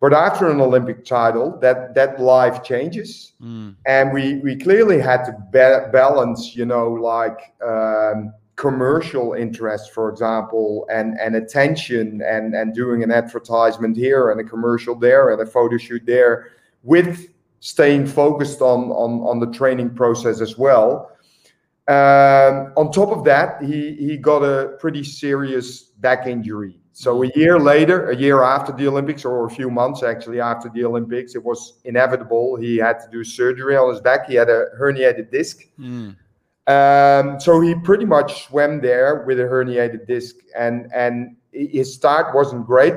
But after an Olympic title, that that life changes, mm. and we we clearly had to ba- balance, you know, like um, commercial interest, for example, and and attention, and and doing an advertisement here and a commercial there and a photo shoot there, with staying focused on, on, on the training process as well. Um, on top of that, he, he got a pretty serious back injury. So a year later, a year after the Olympics, or a few months actually after the Olympics, it was inevitable. He had to do surgery on his back. He had a herniated disc. Mm. Um, so he pretty much swam there with a herniated disc, and and his start wasn't great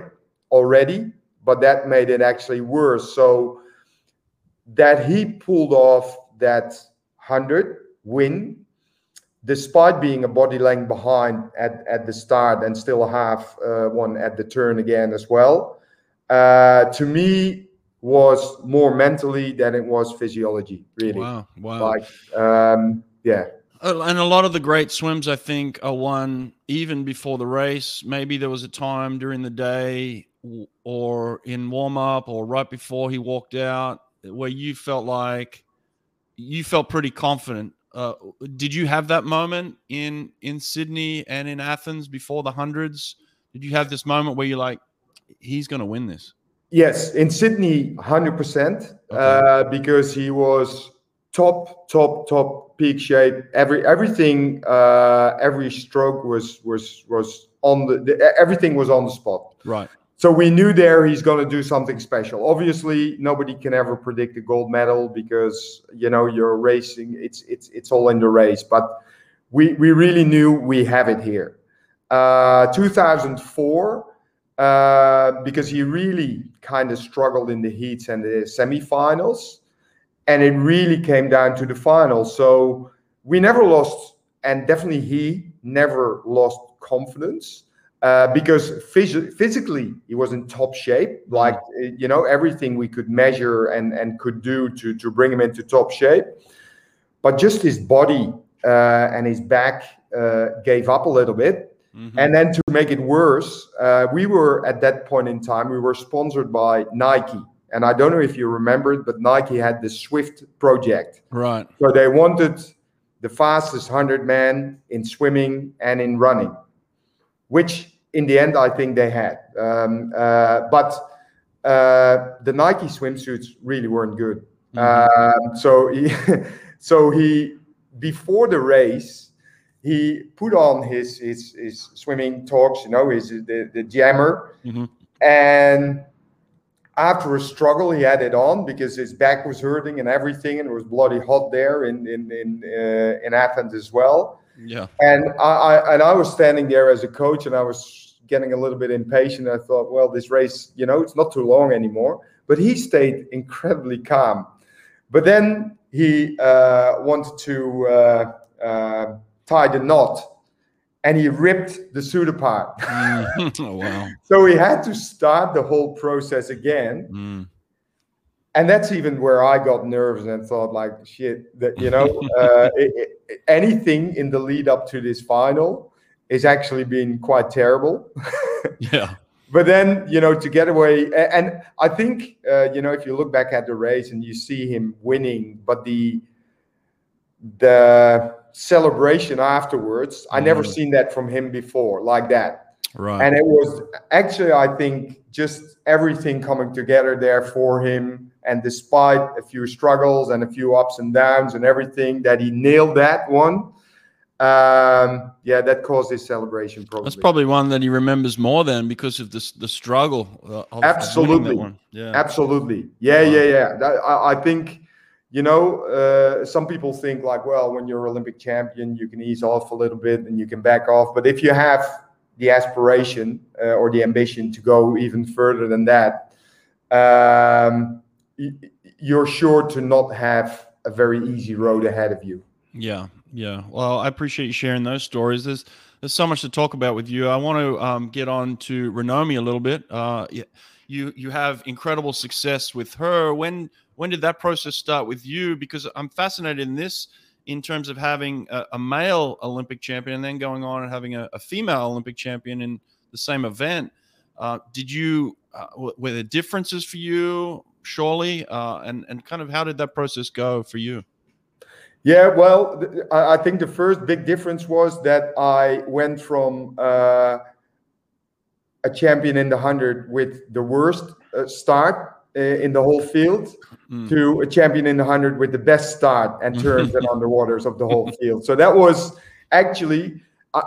already, but that made it actually worse. So that he pulled off that 100 win despite being a body length behind at, at the start and still have uh, one at the turn again as well uh, to me was more mentally than it was physiology really. Wow wow. Like um, yeah. Uh, and a lot of the great swims i think are won even before the race. Maybe there was a time during the day or in warm up or right before he walked out where you felt like you felt pretty confident. Uh, did you have that moment in in Sydney and in Athens before the hundreds? Did you have this moment where you're like, he's going to win this? Yes, in Sydney, hundred okay. percent, uh, because he was top, top, top peak shape. Every everything, uh, every stroke was was was on the, the everything was on the spot. Right. So we knew there he's going to do something special. Obviously, nobody can ever predict a gold medal because you know you're racing. It's it's it's all in the race. But we we really knew we have it here. Uh, 2004, uh, because he really kind of struggled in the heats and the semifinals, and it really came down to the final. So we never lost, and definitely he never lost confidence. Uh, because phys- physically he was in top shape, like you know everything we could measure and and could do to to bring him into top shape, but just his body uh, and his back uh, gave up a little bit. Mm-hmm. And then to make it worse, uh, we were at that point in time we were sponsored by Nike, and I don't know if you remember it, but Nike had the Swift project. Right. So they wanted the fastest hundred man in swimming and in running, which in the end, I think they had. Um, uh, but uh, the Nike swimsuits really weren't good. Mm-hmm. Um, so he, [laughs] so he before the race, he put on his his, his swimming talks, you know, his the, the jammer, mm-hmm. and after a struggle, he had it on because his back was hurting and everything, and it was bloody hot there in in in uh, in Athens as well. Yeah. And I, I, and I was standing there as a coach, and I was getting a little bit impatient. I thought, well, this race, you know, it's not too long anymore. But he stayed incredibly calm. But then he uh, wanted to uh, uh, tie the knot, and he ripped the suit apart. [laughs] oh, wow! [laughs] so he had to start the whole process again. Mm and that's even where I got nervous and thought like shit that you know [laughs] uh, it, it, anything in the lead up to this final is actually been quite terrible. [laughs] yeah. But then you know to get away, and I think uh, you know if you look back at the race and you see him winning, but the the celebration afterwards, I never mm. seen that from him before like that. Right. And it was actually, I think, just everything coming together there for him and despite a few struggles and a few ups and downs and everything, that he nailed that one. Um, yeah, that caused his celebration. Probably that's probably one that he remembers more than because of this the struggle. Uh, absolutely, yeah, absolutely, yeah, yeah, yeah. That, I, I, think you know uh, some people think like, well, when you're Olympic champion, you can ease off a little bit and you can back off. But if you have the aspiration uh, or the ambition to go even further than that, um, you're sure to not have a very easy road ahead of you. Yeah, yeah. Well, I appreciate you sharing those stories. There's there's so much to talk about with you. I want to um, get on to Ranomi a little bit. Uh, you you have incredible success with her. When when did that process start with you? Because I'm fascinated in this in terms of having a, a male Olympic champion and then going on and having a, a female Olympic champion in the same event. Uh, did you uh, were there differences for you? Surely, uh, and and kind of how did that process go for you? Yeah, well, I think the first big difference was that I went from uh, a champion in the hundred with the worst uh, start uh, in the whole field mm. to a champion in the hundred with the best start and turns [laughs] and underwaters of the whole field. So that was actually, uh,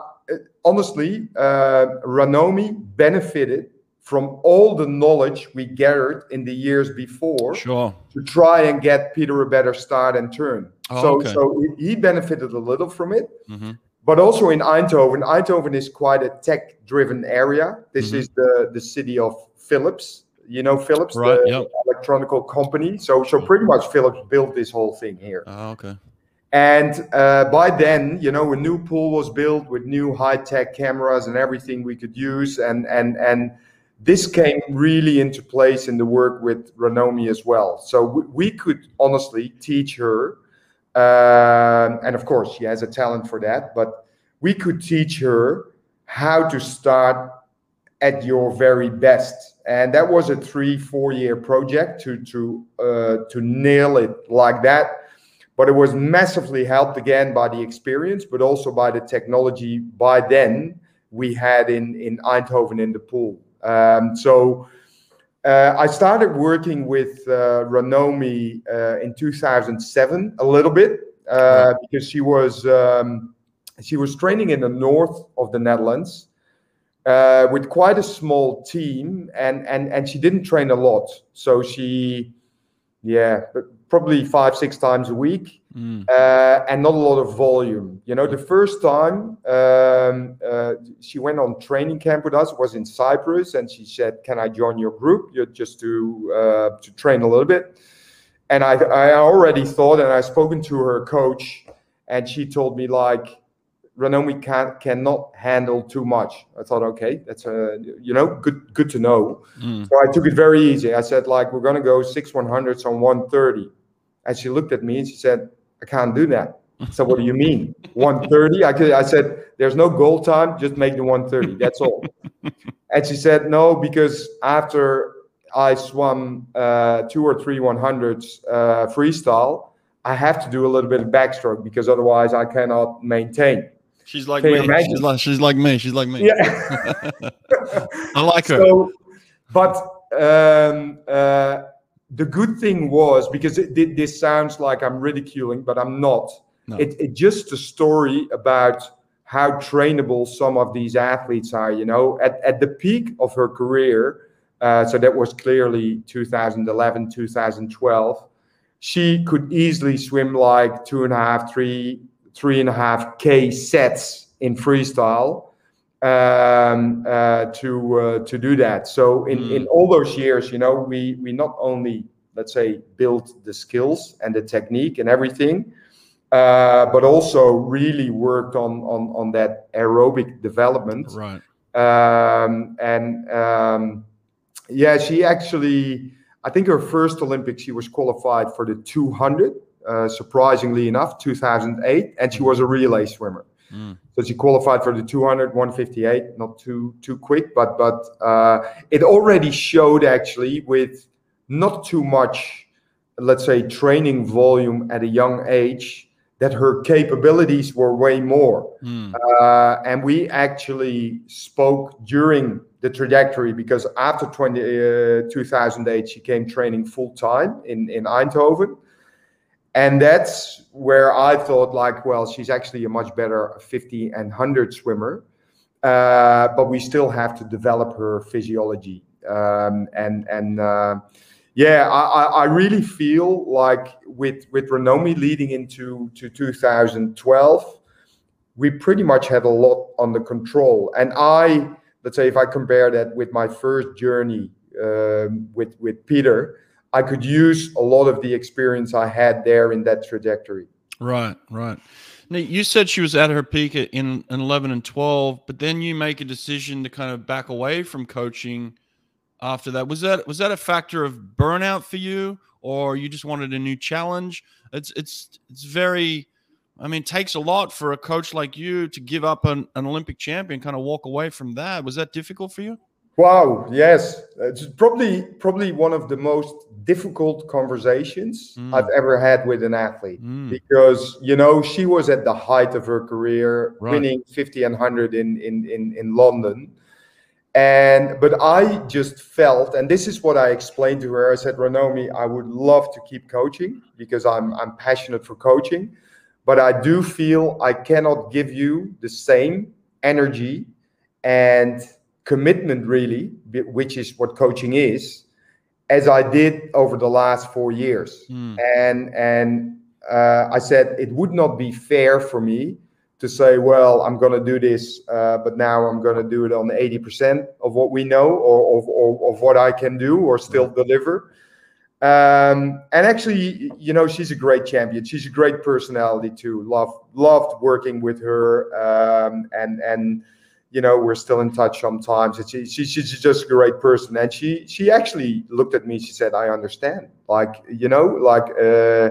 honestly, uh, Ranomi benefited from all the knowledge we gathered in the years before sure. to try and get Peter a better start and turn. Oh, so, okay. so he benefited a little from it. Mm-hmm. But also in Eindhoven, Eindhoven is quite a tech-driven area. This mm-hmm. is the the city of Philips. You know Philips, right, the yep. electronic company. So, so pretty much Philips built this whole thing here. Oh, okay. And uh, by then, you know, a new pool was built with new high-tech cameras and everything we could use, and and and this came really into place in the work with Ranomi as well. So we, we could honestly teach her, um, and of course she has a talent for that, but we could teach her how to start at your very best. And that was a three, four year project to to uh, to nail it like that. But it was massively helped again by the experience, but also by the technology by then we had in in Eindhoven in the pool. Um, so uh, I started working with uh, Ranomi uh, in 2007 a little bit uh, because she was um, she was training in the north of the Netherlands uh, with quite a small team and and and she didn't train a lot. So she yeah probably five six times a week mm. uh, and not a lot of volume you know the first time um, uh, she went on training camp with us was in cyprus and she said can i join your group just to uh, to train a little bit and I, I already thought, and I've spoken to her coach, and she told me like, Ranomi can cannot handle too much. I thought, okay, that's a you know good good to know. Mm. So I took it very easy. I said like, we're gonna go six one hundreds on one thirty, and she looked at me and she said, I can't do that. So what do you mean 130? I could, I said, there's no goal time, just make the 130. That's all. and she said, no, because after I swam uh, two or three 100s uh, freestyle, I have to do a little bit of backstroke because otherwise I cannot maintain. She's like me. She's like, she's like me. She's like me. Yeah. [laughs] [laughs] I like her. So, but um, uh, the good thing was because it, this sounds like I'm ridiculing, but I'm not. No. It, it just a story about how trainable some of these athletes are. You know, at, at the peak of her career, uh, so that was clearly 2011, 2012. She could easily swim like two and a half, three, three and a half k sets in freestyle um, uh, to uh, to do that. So in, mm. in all those years, you know, we we not only let's say built the skills and the technique and everything, uh, but also really worked on on on that aerobic development. Right. Um, and um, yeah, she actually, I think her first Olympics, she was qualified for the 200, uh, surprisingly enough, 2008, and she was a relay swimmer. Mm. So she qualified for the 200, 158, not too too quick, but but uh, it already showed actually with not too much, let's say, training volume at a young age that her capabilities were way more. Mm. Uh, and we actually spoke during the trajectory because after 20, uh, 2008 she came training full time in in Eindhoven and that's where I thought like well she's actually a much better 50 and 100 swimmer uh, but we still have to develop her physiology. Um, and and uh, yeah I, I really feel like with with Ranomi leading into to 2012 we pretty much had a lot under control. And I let's say if I compare that with my first journey um, with with Peter, I could use a lot of the experience I had there in that trajectory. Right, right. Now you said she was at her peak in, in 11 and 12, but then you make a decision to kind of back away from coaching after that. Was that was that a factor of burnout for you, or you just wanted a new challenge? It's it's it's very I mean, takes a lot for a coach like you to give up an, an Olympic champion, kind of walk away from that. Was that difficult for you? Wow, yes. It's probably probably one of the most difficult conversations mm. I've ever had with an athlete mm. because you know she was at the height of her career, right. winning 50 and 100 in, in in in London. And but I just felt, and this is what I explained to her. I said, Ranomi, I would love to keep coaching because I'm I'm passionate for coaching but I do feel I cannot give you the same energy and commitment, really, which is what coaching is, as I did over the last four years. Mm. And and uh, I said it would not be fair for me to say, well, I'm going to do this, uh, but now I'm going to do it on 80% of what we know or of, or, of what I can do or still deliver. Um, and actually, you know, she's a great champion. She's a great personality too. Love, loved working with her. Um, and and you know, we're still in touch sometimes. She, she, she's just a great person. And she she actually looked at me. She said, "I understand. Like you know, like uh,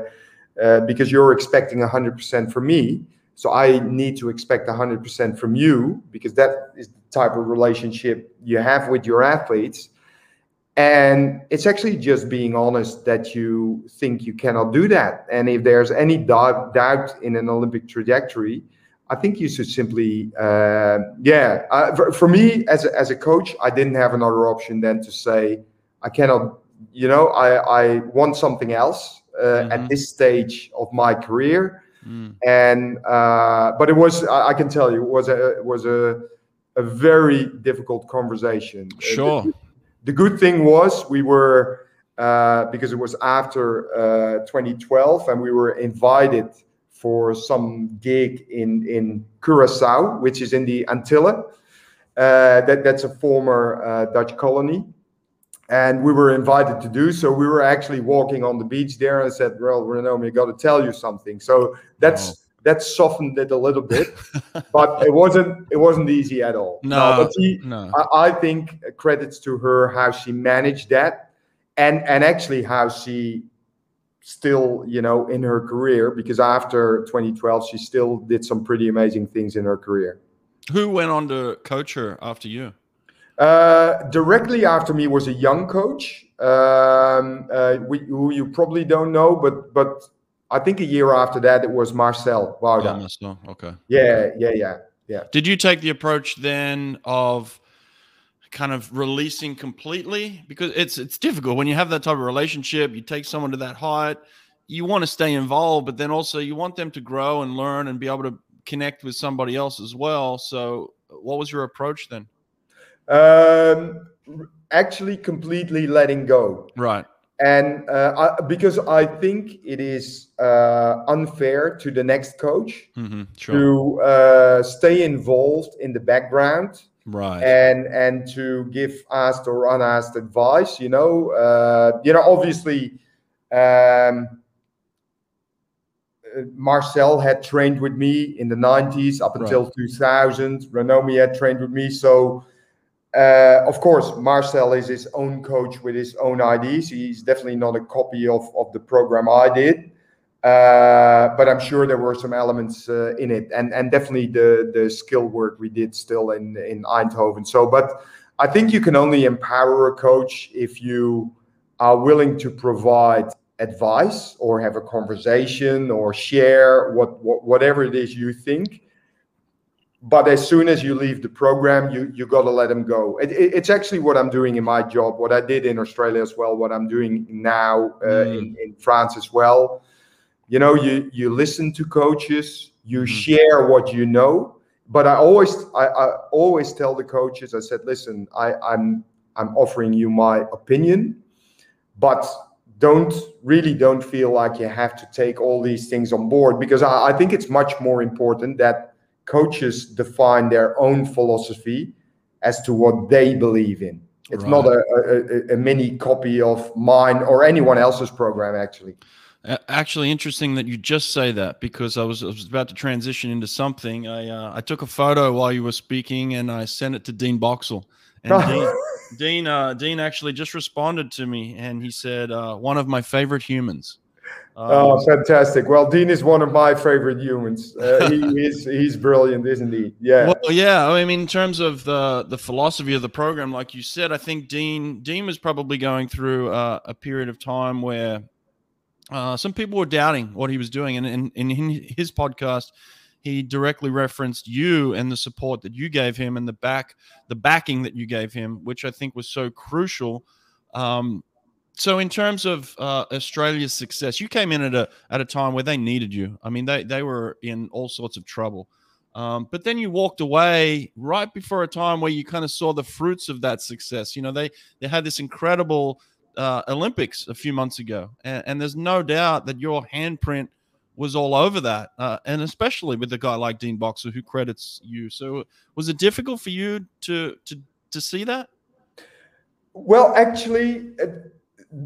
uh, because you're expecting hundred percent from me." So I need to expect 100% from you because that is the type of relationship you have with your athletes. And it's actually just being honest that you think you cannot do that. And if there's any doubt, doubt in an Olympic trajectory, I think you should simply, uh, yeah. Uh, for, for, me as a, as a coach, I didn't have another option than to say, I cannot, you know, I, I want something else uh, mm-hmm. at this stage of my career. Mm. And uh, but it was, I, I, can tell you, it was a it was a a very difficult conversation. Sure the good thing was we were uh, because it was after uh, 2012 and we were invited for some gig in in Curacao, which is in the Antilla. Uh, that that's a former uh, Dutch colony, and we were invited to do so. We were actually walking on the beach there, and I said, "Well, Renaud, we got to tell you something." So that's oh. that softened it a little bit, [laughs] but it wasn't it wasn't easy at all. No, no but he, no. I, I think credits to her how she managed that, and and actually how she still you know in her career because after 2012 she still did some pretty amazing things in her career who went on to coach her after you uh, directly after me was a young coach um, uh, we, who you probably don't know, but but I think a year after that it was Marcel Wouda. Oh, Marcel. Okay. Yeah, yeah, yeah, yeah. Did you take the approach then of kind of releasing completely because it's it's difficult when you have that type of relationship. You take someone to that height, you want to stay involved, but then also you want them to grow and learn and be able to connect with somebody else as well. So, what was your approach then? Um, actually, completely letting go. Right. And uh, I, because I think it is uh, unfair to the next coach mm-hmm, sure. to uh, stay involved in the background, right? And and to give asked or unasked advice. You know, uh, you know, obviously. Um, Marcel had trained with me in the 90s up until right. 2000. Ranomi had trained with me. So uh, of course, Marcel is his own coach with his own ideas. He's definitely not a copy of, of the program I did, uh, but I'm sure there were some elements uh, in it, and and definitely the the skill work we did still in in Eindhoven. So, but I think you can only empower a coach if you are willing to provide advice or have a conversation or share what, what whatever it is you think but as soon as you leave the program you you got to let them go it, it, it's actually what i'm doing in my job what i did in australia as well what i'm doing now uh, mm. in, in france as well you know you you listen to coaches you mm. share what you know but i always I, I always tell the coaches i said listen i i'm i'm offering you my opinion but don't really don't feel like you have to take all these things on board because I, I think it's much more important that coaches define their own philosophy as to what they believe in. It's right. not a, a, a, mini copy of mine or anyone else's program, actually. Actually, interesting that you just say that because I was, I was about to transition into something. I uh, I took a photo while you were speaking and I sent it to Dean Boxall. And Dean, [laughs] Dean, uh, Dean actually just responded to me and he said, uh, "One of my favorite humans." Um, oh, fantastic! Well, Dean is one of my favorite humans. Uh, he, [laughs] he's he's brilliant, isn't he? Yeah. Well, yeah. I mean, in terms of the the philosophy of the program, like you said, I think Dean Dean was probably going through uh, a period of time where uh, some people were doubting what he was doing, and in, in, in his podcast, he directly referenced you and the support that you gave him and the back the backing that you gave him, which I think was so crucial. Um, so in terms of uh, Australia's success, you came in at a at a time where they needed you. I mean, they they were in all sorts of trouble. Um, but then you walked away right before a time where you kind of saw the fruits of that success. You know, they they had this incredible uh, Olympics a few months ago, and, and, there's no doubt that your handprint was all over that, uh, and especially with a guy like Dean Boxall who credits you. So, was it difficult for you to to to see that? Well, actually,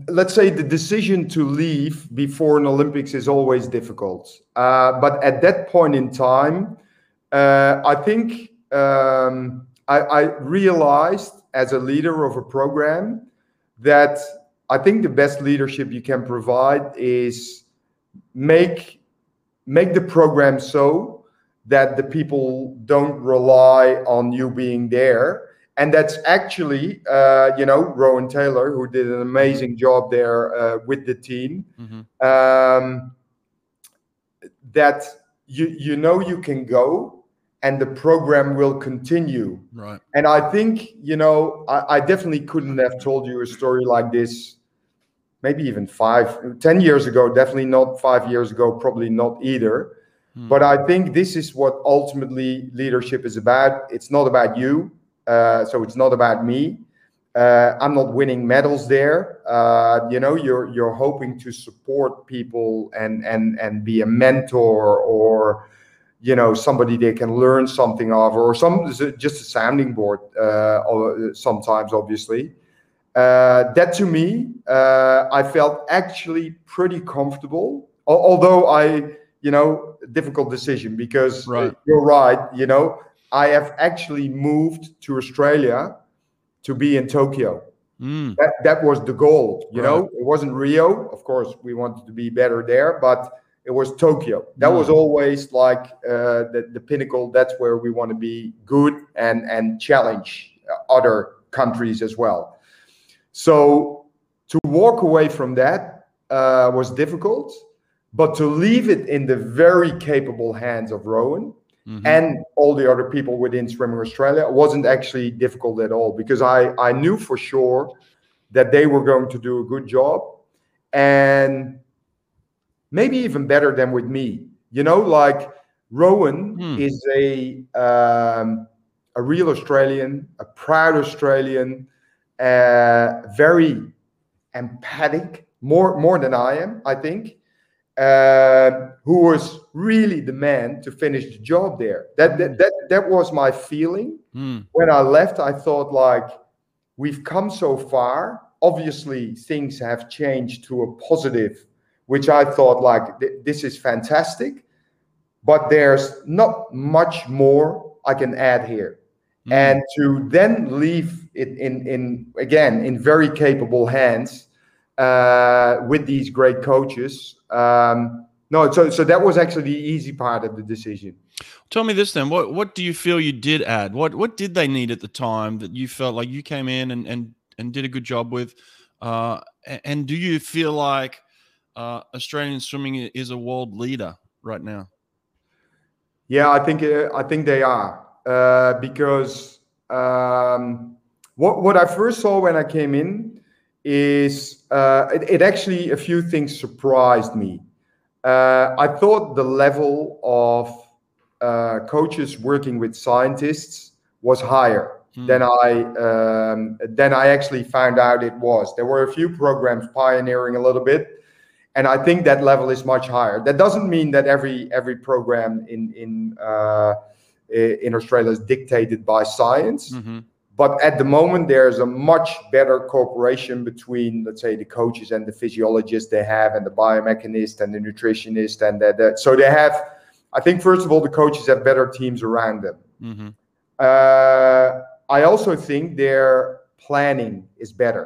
let's say the decision to leave before an Olympics is always difficult. Uh, but at that point in time, uh, I think um, I, I, realized as a leader of a program that I think the best leadership you can provide is make make the program so that the people don't rely on you being there and that's actually uh, you know Rohan Taylor who did an amazing job there uh, with the team. Mm-hmm. Um, that you you know you can go and the program will continue. Right. And I think you know I, I definitely couldn't have told you a story like this. Maybe even five, ten years ago, definitely not five years ago, probably not either. Hmm. But I think this is what ultimately leadership is about. It's not about you uh, so it's not about me. Uh, I'm not winning medals there. Uh, you know, you're you're hoping to support people and and and be a mentor or you know somebody they can learn something of or some just a sounding board uh, sometimes obviously Uh, that to me, uh, I felt actually pretty comfortable. Although I, you know, difficult decision because uh, Right. you're right. You know, I have actually moved to Australia to be in Tokyo. Mm. That that was the goal. You Right. know, it wasn't Rio. Of course, we wanted to be better there, but it was Tokyo. That was Mm. always like uh, the the pinnacle. That's where we want to be good and and challenge other countries as well. So to walk away from that uh, was difficult, but to leave it in the very capable hands of Rohan Mhm. and all the other people within Swimming Australia wasn't actually difficult at all because I, I knew for sure that they were going to do a good job and maybe even better than with me. You know, like Rohan Hmm. is a um, a real Australian, a proud Australian, uh, very empathic, more more than I am, I think uh, who was really the man to finish the job there. That, that that that was my feeling Mm. when I left. I thought like we've come so far. Obviously, things have changed to a positive, which I thought like th- this is fantastic. But there's not much more I can add here Mm. and to then leave it in in again in very capable hands uh, with these great coaches. Um, no, so so that was actually the easy part of the decision. Tell me this then. What what do you feel you did add? What what did they need at the time that you felt like you came in and and, and did a good job with? Uh, and do you feel like uh, Australian swimming is a world leader right now? Yeah, I think uh, I think they are uh, because um, what what I first saw when I came in is uh, it, it actually a few things surprised me. Uh, I thought the level of uh, coaches working with scientists was higher Hmm. than I um, than I actually found out it was. There were a few programs pioneering a little bit, and I think that level is much higher. That doesn't mean that every every program in in uh, in Australia is dictated by science, Mhm. but at the moment there's a much better cooperation between, let's say, the coaches and the physiologists they have, and the biomechanist and the nutritionist, and that. that- So they have. I think first of all, the coaches have better teams around them. Mhm. Uh, I also think their planning is better.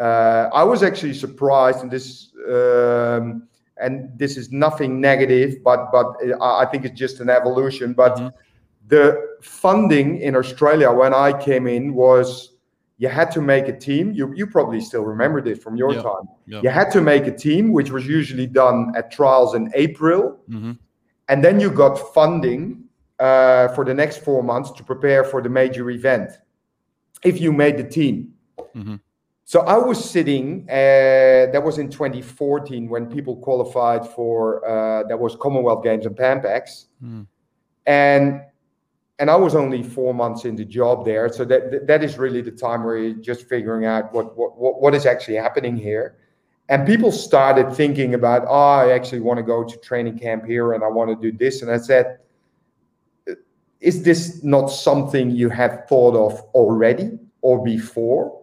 Uh, I was actually surprised, and this um, and this is nothing negative, but but I think it's just an evolution. But Mhm. the funding in Australia when I came in was you had to make a team. You you probably still remember this from your Yeah. time. Yeah. You had to make a team, which was usually done at trials in April Mhm. and then you got funding uh, for the next four months to prepare for the major event if you made the team Mhm. So i was sitting uh, that was in 2014 when people qualified for uh, that was commonwealth games and Pan Pacs. Mm. and and i was only four months in the job there. So that that- that is really the time where you're just figuring out what what what, what is actually happening here. And people started thinking about oh i actually want to go to training camp here and i want to do this. And i said is this not something you have thought of already or before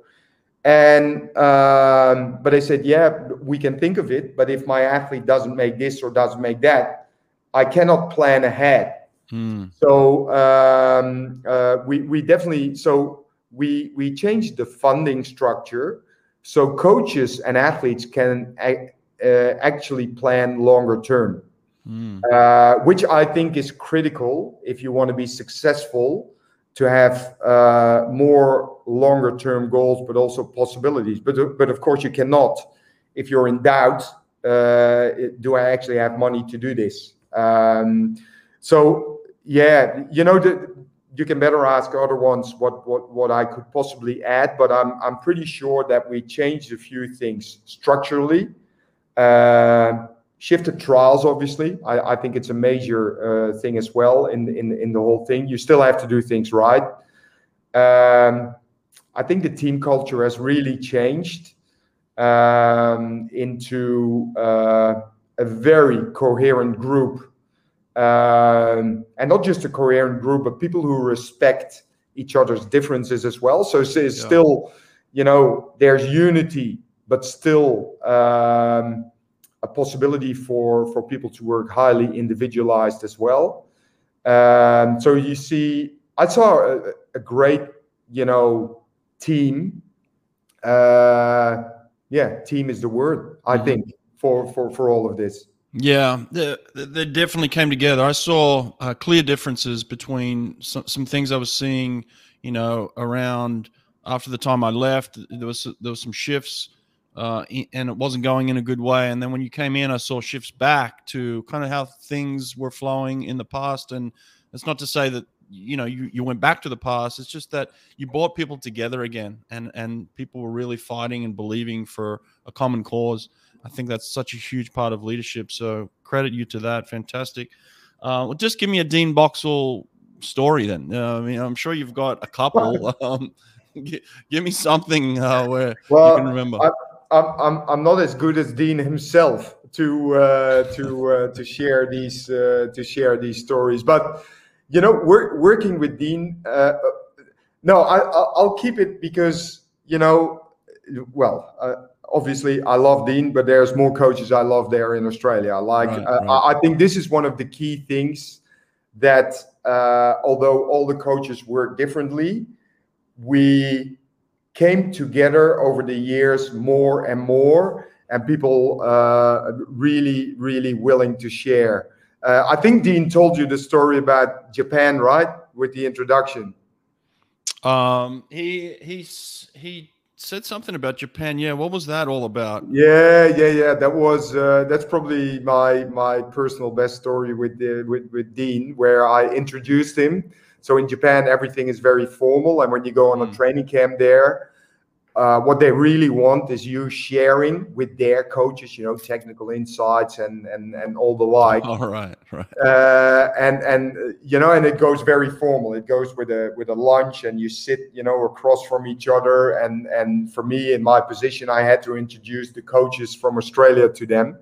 and um, but I said yeah we can think of it but if my athlete doesn't make this or doesn't make that i cannot plan ahead Mm. so um, uh, we we definitely so we we changed the funding structure so coaches and athletes can ac- uh, actually plan longer term, Mm. uh, which I think is critical if you want to be successful to have uh, more longer term goals, but also possibilities. But but of course you cannot if you're in doubt. Uh, do I actually have money to do this? Um, so yeah, you know, you can better ask other ones what, what, what I could possibly add, but I'm, I'm pretty sure that we changed a few things structurally. Shifted trials, obviously. I, I think it's a major uh, thing as well in, in, in the whole thing. You still have to do things right. Um, I think the team culture has really changed um, into uh, a very coherent group um, and not just a coherent group, but people who respect each other's differences as well. So it's, it's Yeah. still, you know there's unity, but still um, a possibility for for people to work highly individualized as well. Um, so you see, I saw a, a great you know team. Uh, yeah, team is the word I mm-hmm. think for for for all of this. Yeah, they, they definitely came together. I saw uh, clear differences between some, some things I was seeing, you know, around after the time I left. There was there was some shifts, uh, and it wasn't going in a good way. And then when you came in, I saw shifts back to kind of how things were flowing in the past. And it's not to say that you know you, you went back to the past. It's just that you brought people together again, and and people were really fighting and believing for a common cause. I think that's such a huge part of leadership. So credit you to that. Fantastic. Uh, well, just give me a Dean Boxall story then. Uh, I mean, I'm sure you've got a couple. [laughs] Um, give me something uh, where well, you can remember. I, I'm, I'm, I'm not as good as Dean himself to uh, to uh, to share these uh, to share these stories, but you know, we're working with Dean. Uh, no, I, I'll keep it because you know, well, obviously I love Dean, but there's more coaches I love there in Australia. Like right, uh, right. I think this is one of the key things that uh, although all the coaches work differently, we came together over the years more and more, and people uh, really, really willing to share. Uh, I think Dean told you the story about Japan, right, with the introduction. Um, he he's he said something about Japan. Yeah, what was that all about? Yeah, yeah, yeah. That was uh, that's probably my my personal best story with the with with Dean, where I introduced him. So in Japan, everything is very formal, and when you go on mm. a training camp there, uh, what they really want is you sharing with their coaches, you know, technical insights and and and all the [laughs] like. All right, right. Uh, and and you know, and it goes very formal. It goes with a with a lunch, and you sit, you know, across from each other. And and for me, in my position, I had to introduce the coaches from Australia to them.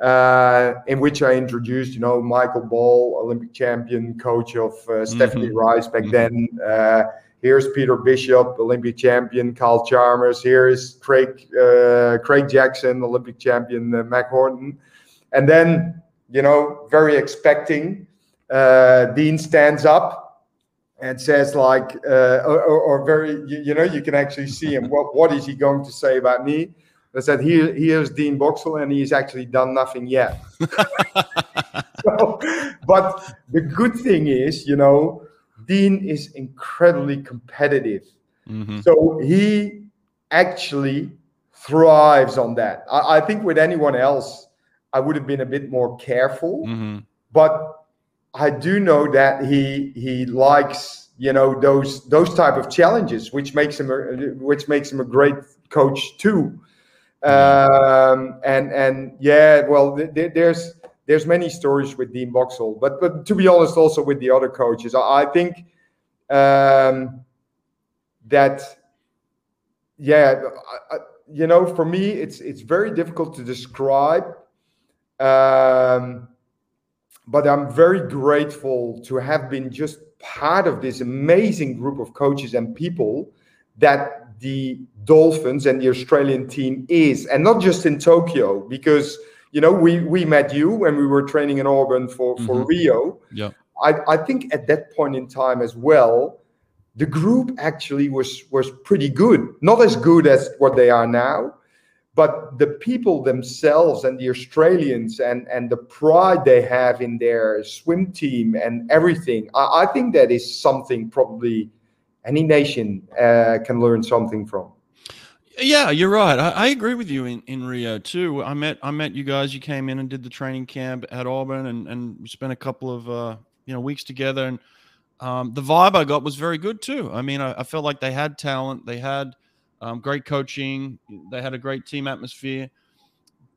Uh, in which I introduced, you know, Michael Bohl, Olympic champion, coach of uh, mm-hmm. Stephanie Rice back mm-hmm. then uh, Here's Peter Bishop, Olympic champion, Kyle Chalmers. Here is Craig uh, Craig Jackson, Olympic champion, uh, Mack Horton. And then, you know, very expecting, uh, Dean stands up and says like, uh, or, or, very, you, you, know, you can actually see him. what, what is he going to say about me? I said, here, here's Dean Boxall, and he's actually done nothing yet. [laughs] [laughs] so, but the good thing is, you know, Dean is incredibly competitive. Mm-hmm. So he actually thrives on that. I, I, think with anyone else, I would have been a bit more careful. Mm-hmm. But I do know that he he likes you know those those type of challenges, which makes him a, which makes him a great coach too. Um, and and yeah, well, th- there's there's many stories with Dean Boxall, but but to be honest, also with the other coaches, I, I think um, that yeah, I, you know, for me, it's it's very difficult to describe. Um, but I'm very grateful to have been just part of this amazing group of coaches and people that the Dolphins and the Australian team is, and not just in Tokyo, because you know, we we met you when we were training in Auburn for for mm-hmm. Rio. Yeah, I I think at that point in time as well, the group actually was was pretty good. Not as good as what they are now, but the people themselves and the Australians and and the pride they have in their swim team and everything. I, I think that is something probably any nation uh, can learn something from. Yeah, you're right. I, I, agree with you in, in Rio too. I met I met you guys. You came in and did the training camp at Auburn, and and we spent a couple of uh, you know weeks together. And um, the vibe I got was very good too. I mean, I, I felt like they had talent, they had um, great coaching, they had a great team atmosphere.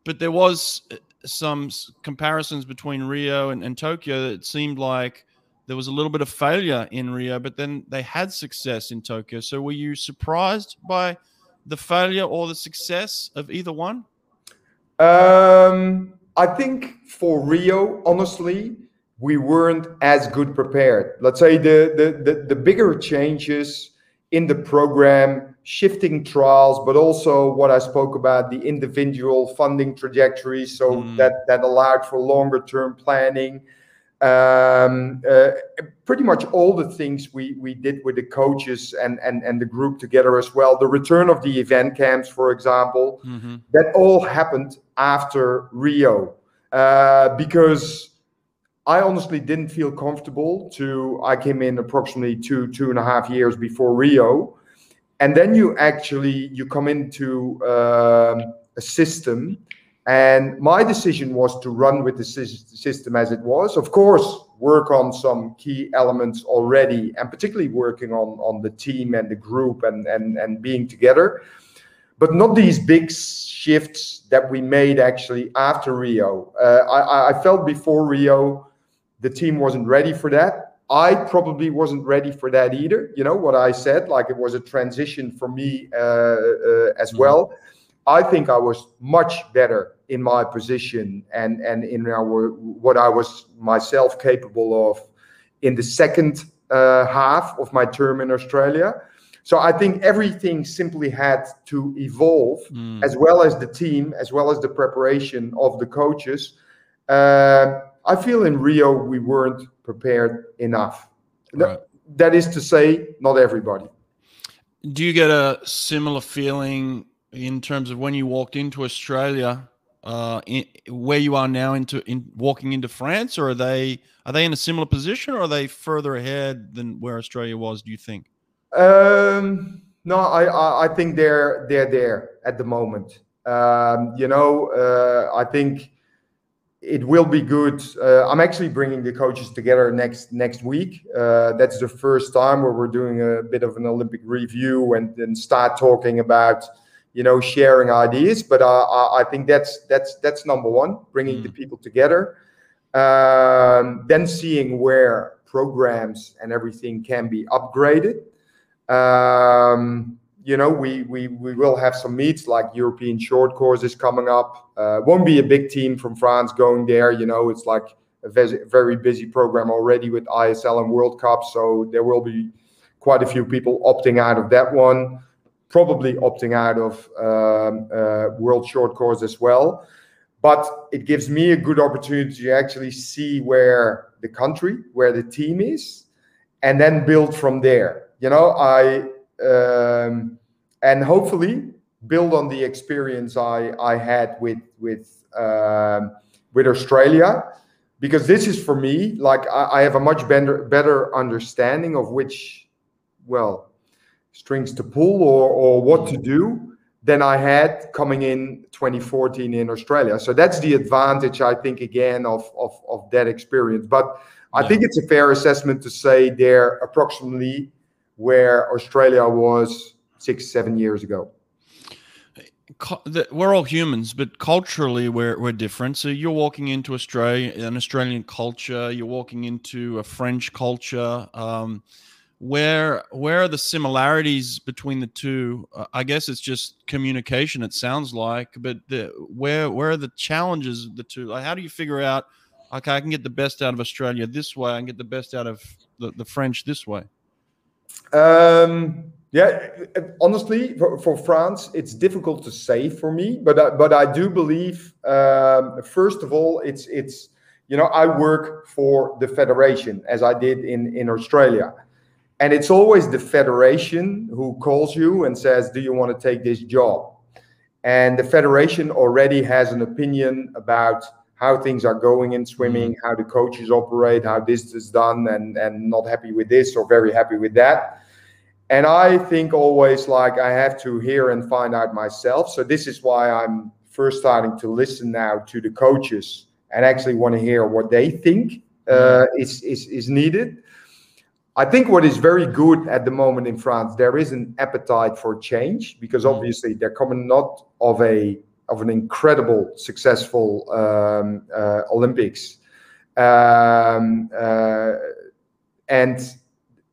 But there was uh, some comparisons between Rio and, and Tokyo. It seemed like there was a little bit of failure in Rio, but then they had success in Tokyo. So were you surprised by? the failure or the success of either one? Um, I think for Rio, honestly, we weren't as good prepared. Let's say the the the, the bigger changes in the program, shifting trials, but also what I spoke about the individual funding trajectory. So mm. that that allowed for longer term planning. Um, uh, pretty much all the things we we did with the coaches and and and the group together as well. The return of the event camps, for example, mm-hmm. that all happened after Rio uh, because I honestly didn't feel comfortable to. I came in approximately two two and a half years before Rio, and then you actually you come into um, a system, and my decision was to run with the system as it was. Of course, work on some key elements already, and particularly working on on the team and the group and and and being together but not these big shifts that we made actually after Rio. Uh, I, I, felt before Rio the team wasn't ready for that. I probably wasn't ready for that either. You know what I said, like it was a transition for me uh, uh, as mm-hmm. I think I was much better in my position and and in our what I was myself capable of in the second uh, half of my term in Australia. So I think everything simply had to evolve, mm. as well as the team, as well as the preparation of the coaches. Uh, I feel in Rio we weren't prepared enough. Right. That is to say, not everybody. Do you get a similar feeling in terms of when you walked into Australia, uh, in, where you are now into in walking into France, or are they are they in a similar position, or are they further ahead than where Australia was? Do you think? Um, no, I, I think they're they're there at the moment. Um, you know, uh, I think it will be good. Uh, I'm actually bringing the coaches together next next week. Uh, that's the first time where we're doing a bit of an Olympic review and then start talking about, you know, sharing ideas. But uh, I think that's that's that's number one, bringing mm. the people together. Um, then seeing where programs and everything can be upgraded. Um, you know, we, we we will have some meets like European short courses coming up. Uh, won't be a big team from France going there. You know, it's like a very, very busy program already with ISL and World Cup. So there will be quite a few people opting out of that one. Probably opting out of um, uh, World Short Course as well. But it gives me a good opportunity to actually see where the country, where the team is, and then build from there. You know, I um, and hopefully build on the experience I, I had with with um, with Australia because this is for me like I, I, have a much better better understanding of which well strings to pull or or what to do than I had coming in 2014 in Australia. So that's the advantage I think again of of, of that experience. But I yeah. think it's a fair assessment to say they're approximately where Australia was six, seven years ago. We're all humans, but culturally we're, we're different. So you're walking into Australia, an Australian culture. You're walking into a French culture. Um, where where are the similarities between the two? Uh, I guess it's just communication. It sounds like, but the, where where are the challenges? The two. Like, how do you figure out? Okay, I can get the best out of Australia this way. I can get the best out of the, the French this way. Um, yeah, honestly, for, for, France, it's difficult to say for me, but I, but I do believe um, first of all, it's it's you know I work for the federation as I did in in Australia, and it's always the federation who calls you and says, "Do you want to take this job?" And the federation already has an opinion about how things are going in swimming, mm-hmm. how the coaches operate, how this is done, and and not happy with this or very happy with that. And I think always like I have to hear and find out myself. So this is why I'm first starting to listen now to the coaches and actually want to hear what they think uh, mm-hmm. is, is is needed. I think what is very good at the moment in France, there is an appetite for change because mm-hmm. obviously they're coming not of a of an incredible successful um, uh, Olympics, um, uh, and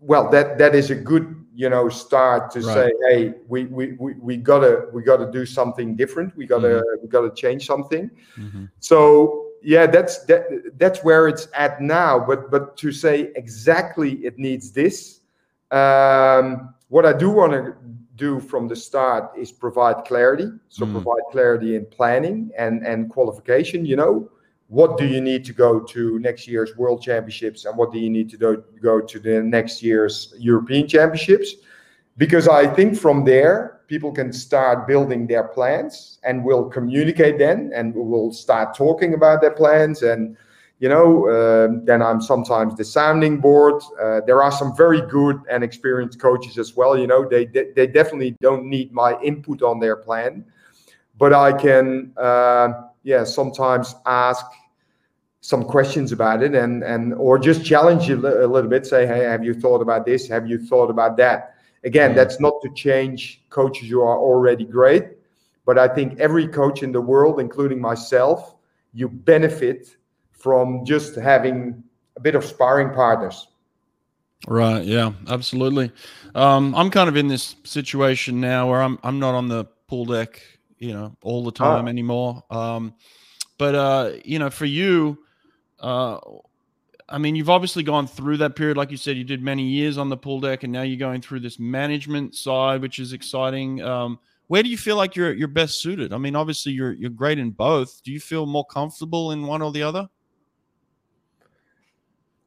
well, that that is a good you know start to right. say, hey, we, we we we gotta we gotta do something different. We gotta mm-hmm. we gotta change something. Mm-hmm. So yeah, that's that that's where it's at now. But but to say exactly it needs this. Um, what I do want to do from the start is provide clarity. So Mm. provide clarity in planning and and qualification. You know, what do you need to go to next year's World Championships, and what do you need to do, go to the next year's European Championships? Because I think from there people can start building their plans, and we'll communicate then, and we will start talking about their plans and you know um, then i'm sometimes the sounding board. Uh, there are some very good and experienced coaches as well you know they they, they definitely don't need my input on their plan but i can uh, yeah sometimes ask some questions about it and and or just challenge you a little bit say hey have you thought about this? Have you thought about that again Mm. that's not to change coaches who are already great but i think every coach in the world including myself you benefit from just having a bit of sparring partners. Right. Yeah. Absolutely. Um, I'm kind of in this situation now where I'm I'm not on the pool deck, you know, all the time Ah. anymore. Um, but uh, you know, for you, uh, I mean, you've obviously gone through that period, like you said, you did many years on the pool deck, and now you're going through this management side, which is exciting. Um, where do you feel like you're you're best suited? I mean, obviously you're you're great in both. Do you feel more comfortable in one or the other?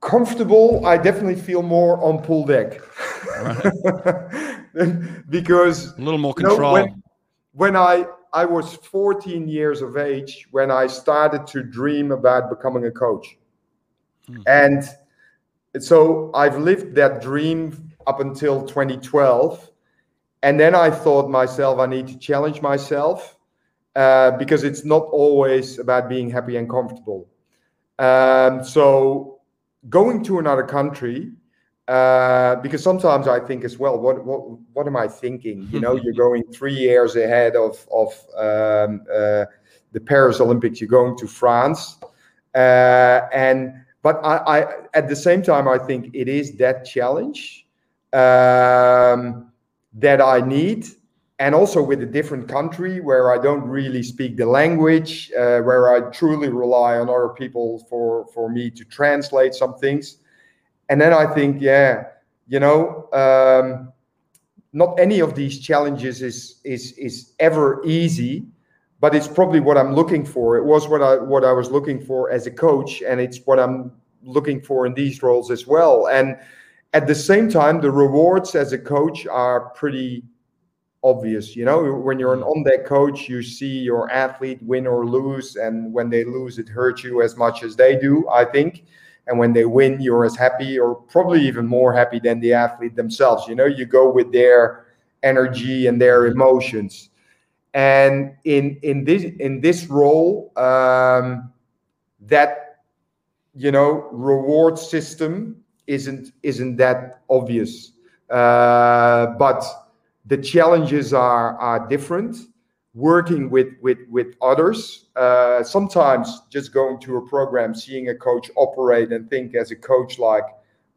Comfortable, I definitely feel more on pool deck. [laughs] because A little more you know, control. when, when I I was 14 years of age when I started to dream about becoming a coach. Hmm. And so I've lived that dream up until 2012. And then I thought myself, I need to challenge myself uh, because it's not always about being happy and comfortable. Um, so going to another country, uh, because sometimes I think as well, what what what am I thinking? You know, you're [laughs] going three years ahead of of um, uh, the Paris Olympics. You're going to France, uh, and but I, I at the same time I think it is that challenge um, that I need, and also with a different country where I don't really speak the language, uh, where I truly rely on other people for for me to translate some things. And then I think, yeah, you know, um, not any of these challenges is is is ever easy, but it's probably what I'm looking for. It was what I what I was looking for as a coach, and it's what I'm looking for in these roles as well. And at the same time, the rewards as a coach are pretty obvious. You know, when you're an mm. on-deck coach, you see your athlete win or lose, and when they lose, it hurts you as much as they do. I think and when they win you're as happy or probably even more happy than the athlete themselves you know you go with their energy and their mm-hmm. emotions and in in this in this role um that you know reward system isn't isn't that obvious. Uh but the challenges are are different. Working with with with others uh, sometimes just going to a program seeing a coach operate and think as a coach like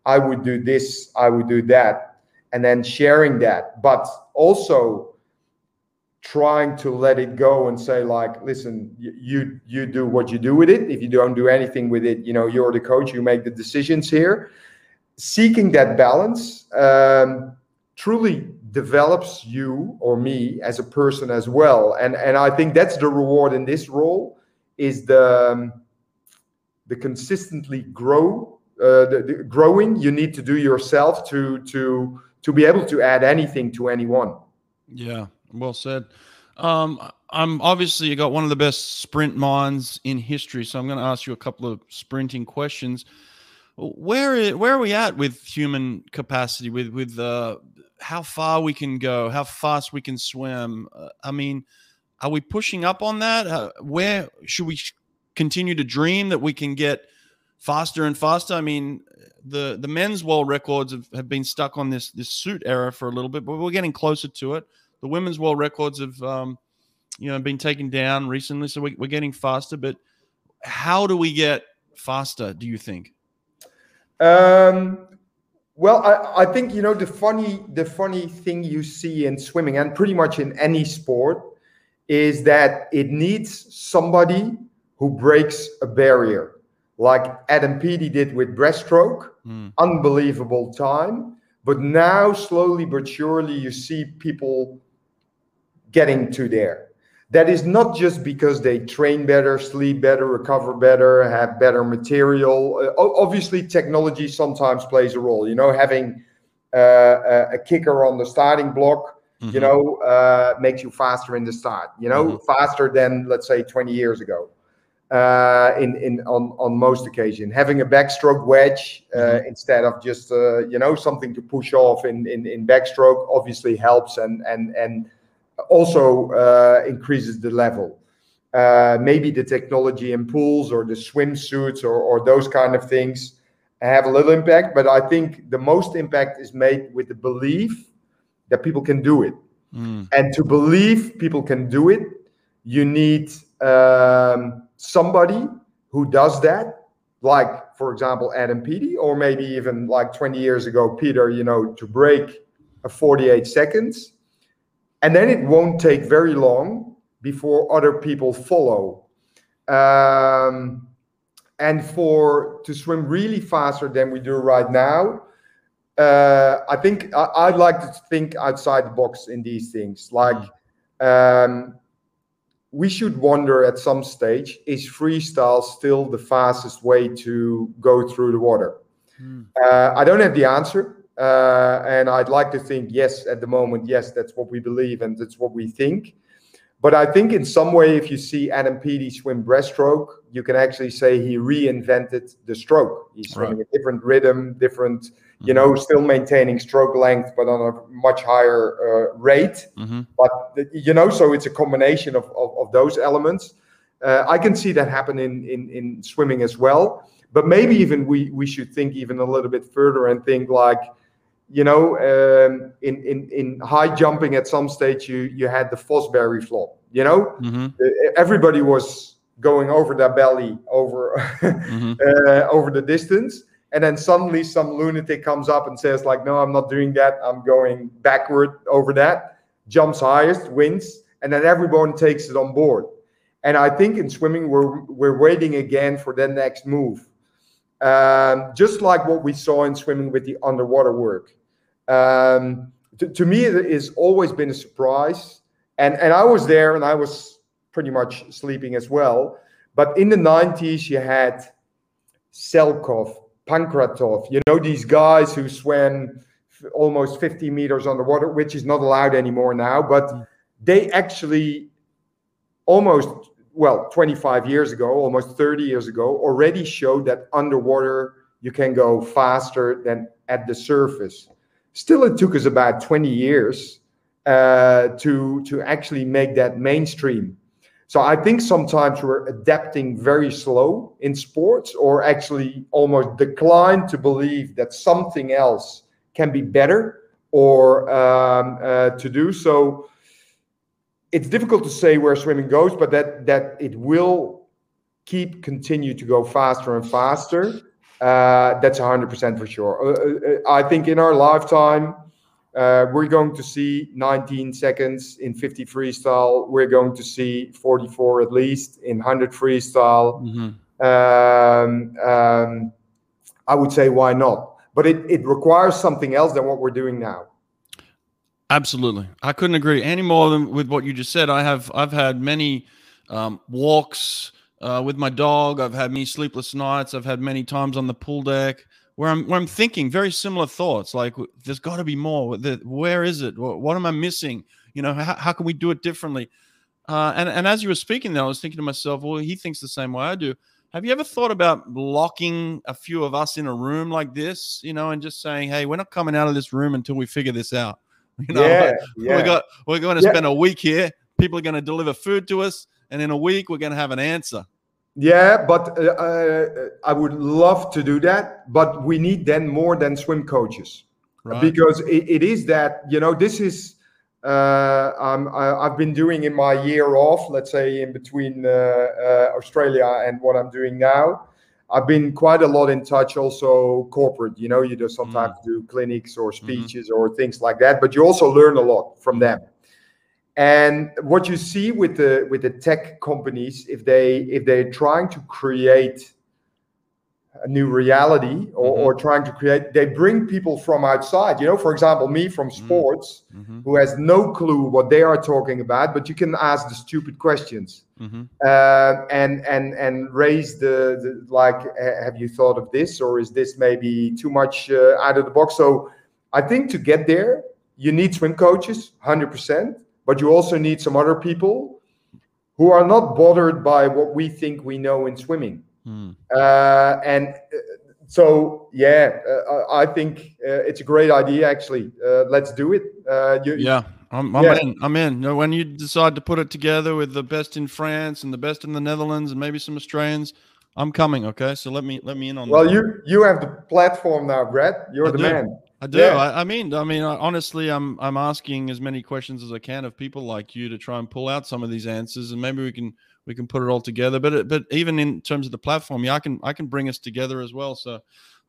i would do this i would do that and then sharing that. But also trying to let it go and say like listen you you do what you do with it. If you don't do anything with it you know you're the coach you make the decisions here. Seeking that balance um, truly develops you or me as a person as well. And and i think that's the reward in this role is the um, the consistently grow uh, the, the growing you need to do yourself to to to be able to add anything to anyone. Yeah, well said. Um, I'm obviously you got one of the best sprint minds in history, so I'm going to ask you a couple of sprinting questions. Where where are we at with human capacity? With with uh, how far we can go, how fast we can swim? Uh, I mean, are we pushing up on that? Uh, where should we continue to dream that we can get faster and faster? I mean, the the men's world records have, have been stuck on this this suit era for a little bit, but we're getting closer to it. The women's world records have um, you know been taken down recently, so we, we're getting faster. But how do we get faster? Do you think? Um, well, I, I think you know the funny the funny thing you see in swimming and pretty much in any sport is that it needs somebody who breaks a barrier, like Adam Peaty did with breaststroke. Mm. Unbelievable time, But now, slowly but surely, you see people getting to there. That is not just because they train better, sleep better, recover better, have better material. Uh, obviously, technology sometimes plays a role. You know, having uh, a kicker on the starting block, mm-hmm. you know, uh, makes you faster in the start. You know, mm-hmm. faster than let's say 20 years ago. Uh, in in on on most occasion, having a backstroke wedge uh, mm-hmm. instead of just uh, you know something to push off in in in backstroke obviously helps and and and also uh, increases the level. Uh, maybe the technology in pools or the swimsuits or, or those kind of things have a little impact, but I think the most impact is made with the belief that people can do it. Mm. And to believe people can do it, you need um, somebody who does that, like, for example, Adam Peaty, or maybe even like 20 years ago, Peter, you know, to break a 48 seconds and then it won't take very long before other people follow. Um, and for to swim really faster than we do right now uh, i think I, would like to think outside the box in these things. Like um, we should wonder at some stage is freestyle still the fastest way to go through the water? Mm. uh, i don't have the answer and I'd like to think, yes, at the moment, yes, that's what we believe and that's what we think. But I think in some way, if you see Adam Peaty swim breaststroke, you can actually say he reinvented the stroke. He's swimming right. a different rhythm, different, you know, mm-hmm. still maintaining stroke length, but on a much higher uh, rate. Mm-hmm. But, you know, so it's a combination of, of, of those elements. Uh, I can see that happen in, in, in swimming as well. But maybe even we, we should think even a little bit further and think like, you know, um, in, in, in high jumping at some stage, you, you had the Fosbury flop, you know, mm-hmm. Uh, everybody was going over their belly over, [laughs] mm-hmm. uh, over the distance. And then suddenly some lunatic comes up and says like, no, I'm not doing that. I'm going backward over that jumps highest wins. And then everyone takes it on board. And I think in swimming, we're, we're waiting again for the next move. Um, just like what we saw in swimming with the underwater work. Um, to, to, me, it has always been a surprise. And, and I was there and I was pretty much sleeping as well. But in the 90s, you had Selkov, Pankratov, you know, these guys who swam almost 50 meters underwater, which is not allowed anymore now. But they actually almost, well, 25 years ago, almost 30 years ago, already showed that underwater you can go faster than at the surface. Still, it took us about 20 years uh, to, to actually make that mainstream. So I think sometimes we're adapting very slow in sports or actually almost decline to believe that something else can be better or um, uh, to do. So it's difficult to say where swimming goes, but that, that it will keep continue to go faster and faster. Uh, that's 100% for sure. Uh, uh, I think in our lifetime, uh, we're going to see 19 seconds in 50 freestyle. We're going to see 44 at least in 100 freestyle. Mm-hmm. Um, um, I would say, why not? But it, it requires something else than what we're doing now. Absolutely, I couldn't agree any more than with what you just said. I have I've had many um, walks uh, with my dog. I've had many sleepless nights. I've had many times on the pool deck where I'm where I'm thinking very similar thoughts. Like, there's got to be more. Where is it? What am I missing? You know, how, how can we do it differently? Uh, and and as you were speaking, there, I was thinking to myself, well, he thinks the same way I do. Have you ever thought about locking a few of us in a room like this, you know, and just saying, "Hey, we're not coming out of this room until we figure this out." [laughs] You know, yeah, [laughs] yeah. we got we're going to yeah. spend a week here. People are going to deliver food to us and in a week we're going to have an answer. Yeah, but uh, uh, I would love to do that, but we need then more than swim coaches right. because it, it is that you know this is uh, i have been doing in my year off, let's say in between uh, uh, Australia and what I'm doing now. I've been quite a lot in touch, also corporate. You know, you do sometimes mm. do clinics or mm-hmm. speeches mm-hmm. or things like that, but you also learn a lot from them and what you see with the with the tech companies if they if they're trying to create a new reality or, Mhm. or trying to create they bring people from outside you know for example me from sports Mm-hmm. who has no clue what they are talking about but you can ask the stupid questions Mm-hmm. uh, and and and raise the, the like have you thought of this or is this maybe too much uh, out of the box so i think to get there you need swim coaches 100% but you also need some other people who are not bothered by what we think we know in swimming Mm. uh, and uh, so yeah uh, i think uh, it's a great idea actually uh, let's do it uh, you, Yeah, I'm, I'm Yeah. in. I'm in. You know, when you decide to put it together with the best in France and the best in the Netherlands and maybe some Australians, I'm coming. Okay, so let me let me in on well that. you you have the platform now Brett. you're I the do. man I do. Yeah. I, I mean, I mean, I, honestly, I'm I'm asking as many questions as I can of people like you to try and pull out some of these answers, and maybe we can we can put it all together. But it, but even in terms of the platform, yeah, I can I can bring us together as well. So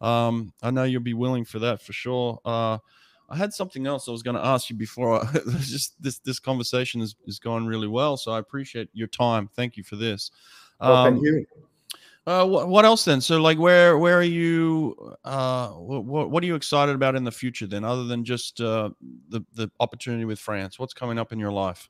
um, I know you'll be willing for that for sure. Uh, I had something else I was going to ask you before. I, [laughs] just this this conversation is is going really well, so I appreciate your time. Thank you for this. well, Um, thank you uh, what, what else then? So, like, where where are you? Uh, what what are you excited about in the future then, other than just uh, the the opportunity with France? What's coming up in your life?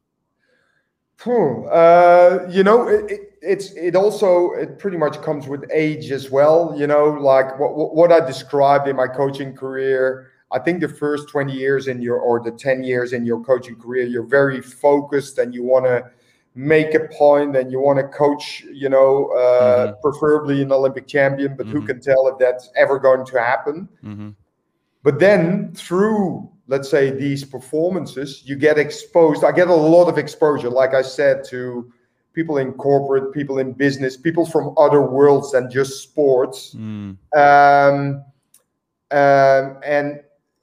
Phew, uh, you know, it, it, it's it also it pretty much comes with age as well. You know, like what what what I described in my coaching career. I think the first twenty years in your or the ten years in your coaching career, you're very focused and you want to make a point and you want to coach. You know, uh, preferably an Olympic champion, but who Mhm. can tell if that's ever going to happen? Mm-hmm. But then through, let's say, these performances, you get exposed. I get a lot of exposure, like I said, to people in corporate, people in business, people from other worlds than just sports. Mm. Um, um, and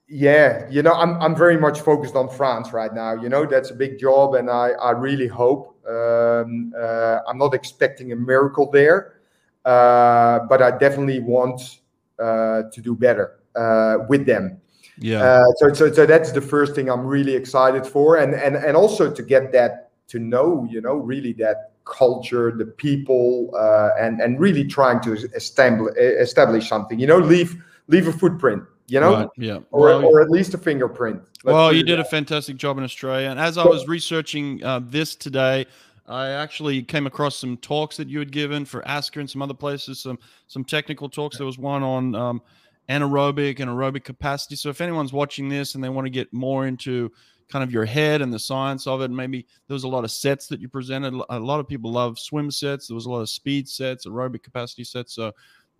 yeah, you know, I'm, I'm very much focused on France right now. You know, that's a big job, and I, I really hope. Um, uh, I'm not expecting a miracle there, uh, but I definitely want uh, to do better uh, with them. Yeah. Uh, so, so, so that's the first thing I'm really excited for, and and and also to get that to know, you know, really that culture, the people, uh, and and really trying to establish establish something. You know, leave leave a footprint. You know, right. Yeah. or Well, or at least a fingerprint. Let's well, you did a fantastic job in Australia. And as I was researching uh, this today, I actually came across some talks that you had given for ASCTA and some other places, some some technical talks. There was one on um, anaerobic and aerobic capacity. So if anyone's watching this and they want to get more into kind of your head and the science of it, maybe there was a lot of sets that you presented. A lot of people love swim sets. There was a lot of speed sets, aerobic capacity sets. So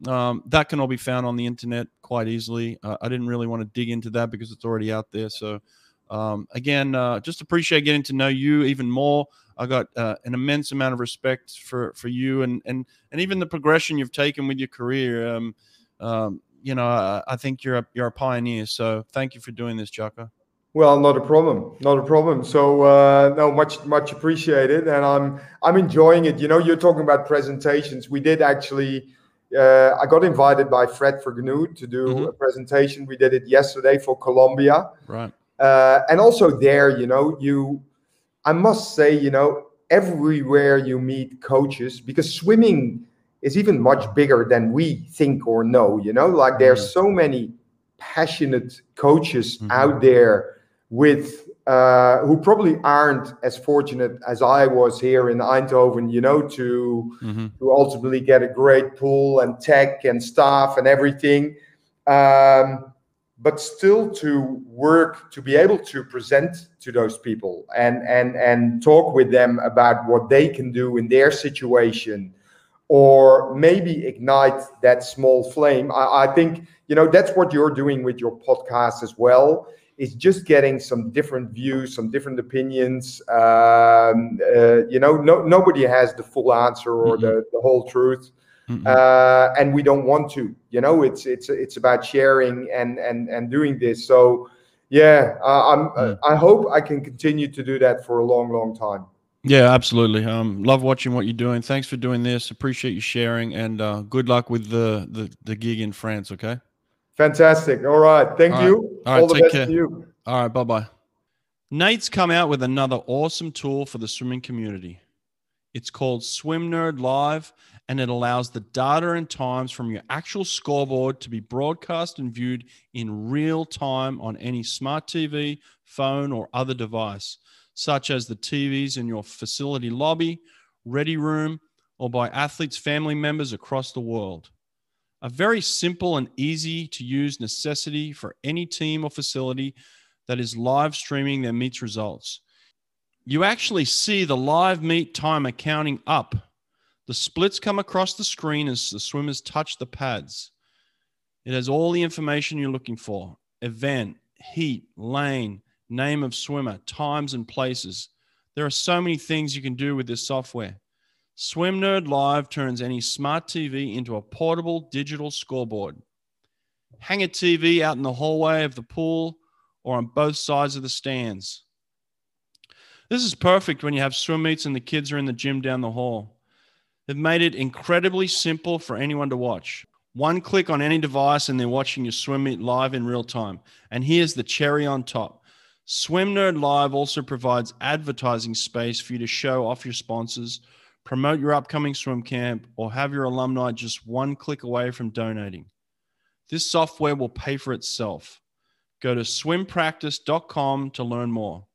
um, that can all be found on the internet quite easily. Uh, I didn't really want to dig into that because it's already out there. So um, again, uh, just appreciate getting to know you even more. I got uh, an immense amount of respect for for you and and and even the progression you've taken with your career. Um, um, you know, I, I think you're a you're a pioneer. So thank you for doing this, Jacco. Well, not a problem, not a problem. So uh, no, much much appreciated, and I'm I'm enjoying it. You know, you're talking about presentations. We did actually. Uh, I got invited by Fred Vergnoux to do Mhm. a presentation. We did it yesterday for Colombia, Right. uh, and also there, you know, you. I must say, you know, everywhere you meet coaches, because swimming is even much bigger than we think or know. You know, like there's so many passionate coaches Mhm. out there with uh, who probably aren't as fortunate as I was here in Eindhoven, you know, to Mm-hmm. to ultimately get a great pool and tech and staff and everything. Um, but still to work to be able to present to those people and and and talk with them about what they can do in their situation or maybe ignite that small flame I, I think you know that's what you're doing with your podcast as well is just getting some different views some different opinions um, uh, you know no, nobody has the full answer or the, the whole truth Mm-hmm. uh, and we don't want to you know it's it's it's about sharing and and and doing this so yeah uh, i'm uh, i hope i can continue to do that for a long long time Yeah, absolutely. Um, love watching what you're doing. Thanks for doing this. Appreciate you sharing, and uh, good luck with the, the the gig in France. Okay. Fantastic all right thank All right. you All right, the take best care. to you All right. Bye bye. Nate's come out with another awesome tool for the swimming community. It's called Swim Nerd Live, and it allows the data and times from your actual scoreboard to be broadcast and viewed in real time on any smart TV, phone, or other device, such as the TVs in your facility lobby, ready room, or by athletes' family members across the world. A very simple and easy to use necessity for any team or facility that is live streaming their meets results. You actually see the live meet timer counting up. The splits come across the screen as the swimmers touch the pads. It has all the information you're looking for event, heat, lane, name of swimmer, times, and places. There are so many things you can do with this software. Swim Nerd Live turns any smart TV into a portable digital scoreboard. Hang a TV out in the hallway of the pool or on both sides of the stands. This is perfect when you have swim meets and the kids are in the gym down the hall. They've made it incredibly simple for anyone to watch. One click on any device and they're watching your swim meet live in real time. And here's the cherry on top. Swim Nerd Live also provides advertising space for you to show off your sponsors promote your upcoming swim camp, or have your alumni just one click away from donating. This software will pay for itself. Go to swimpractice.com to learn more.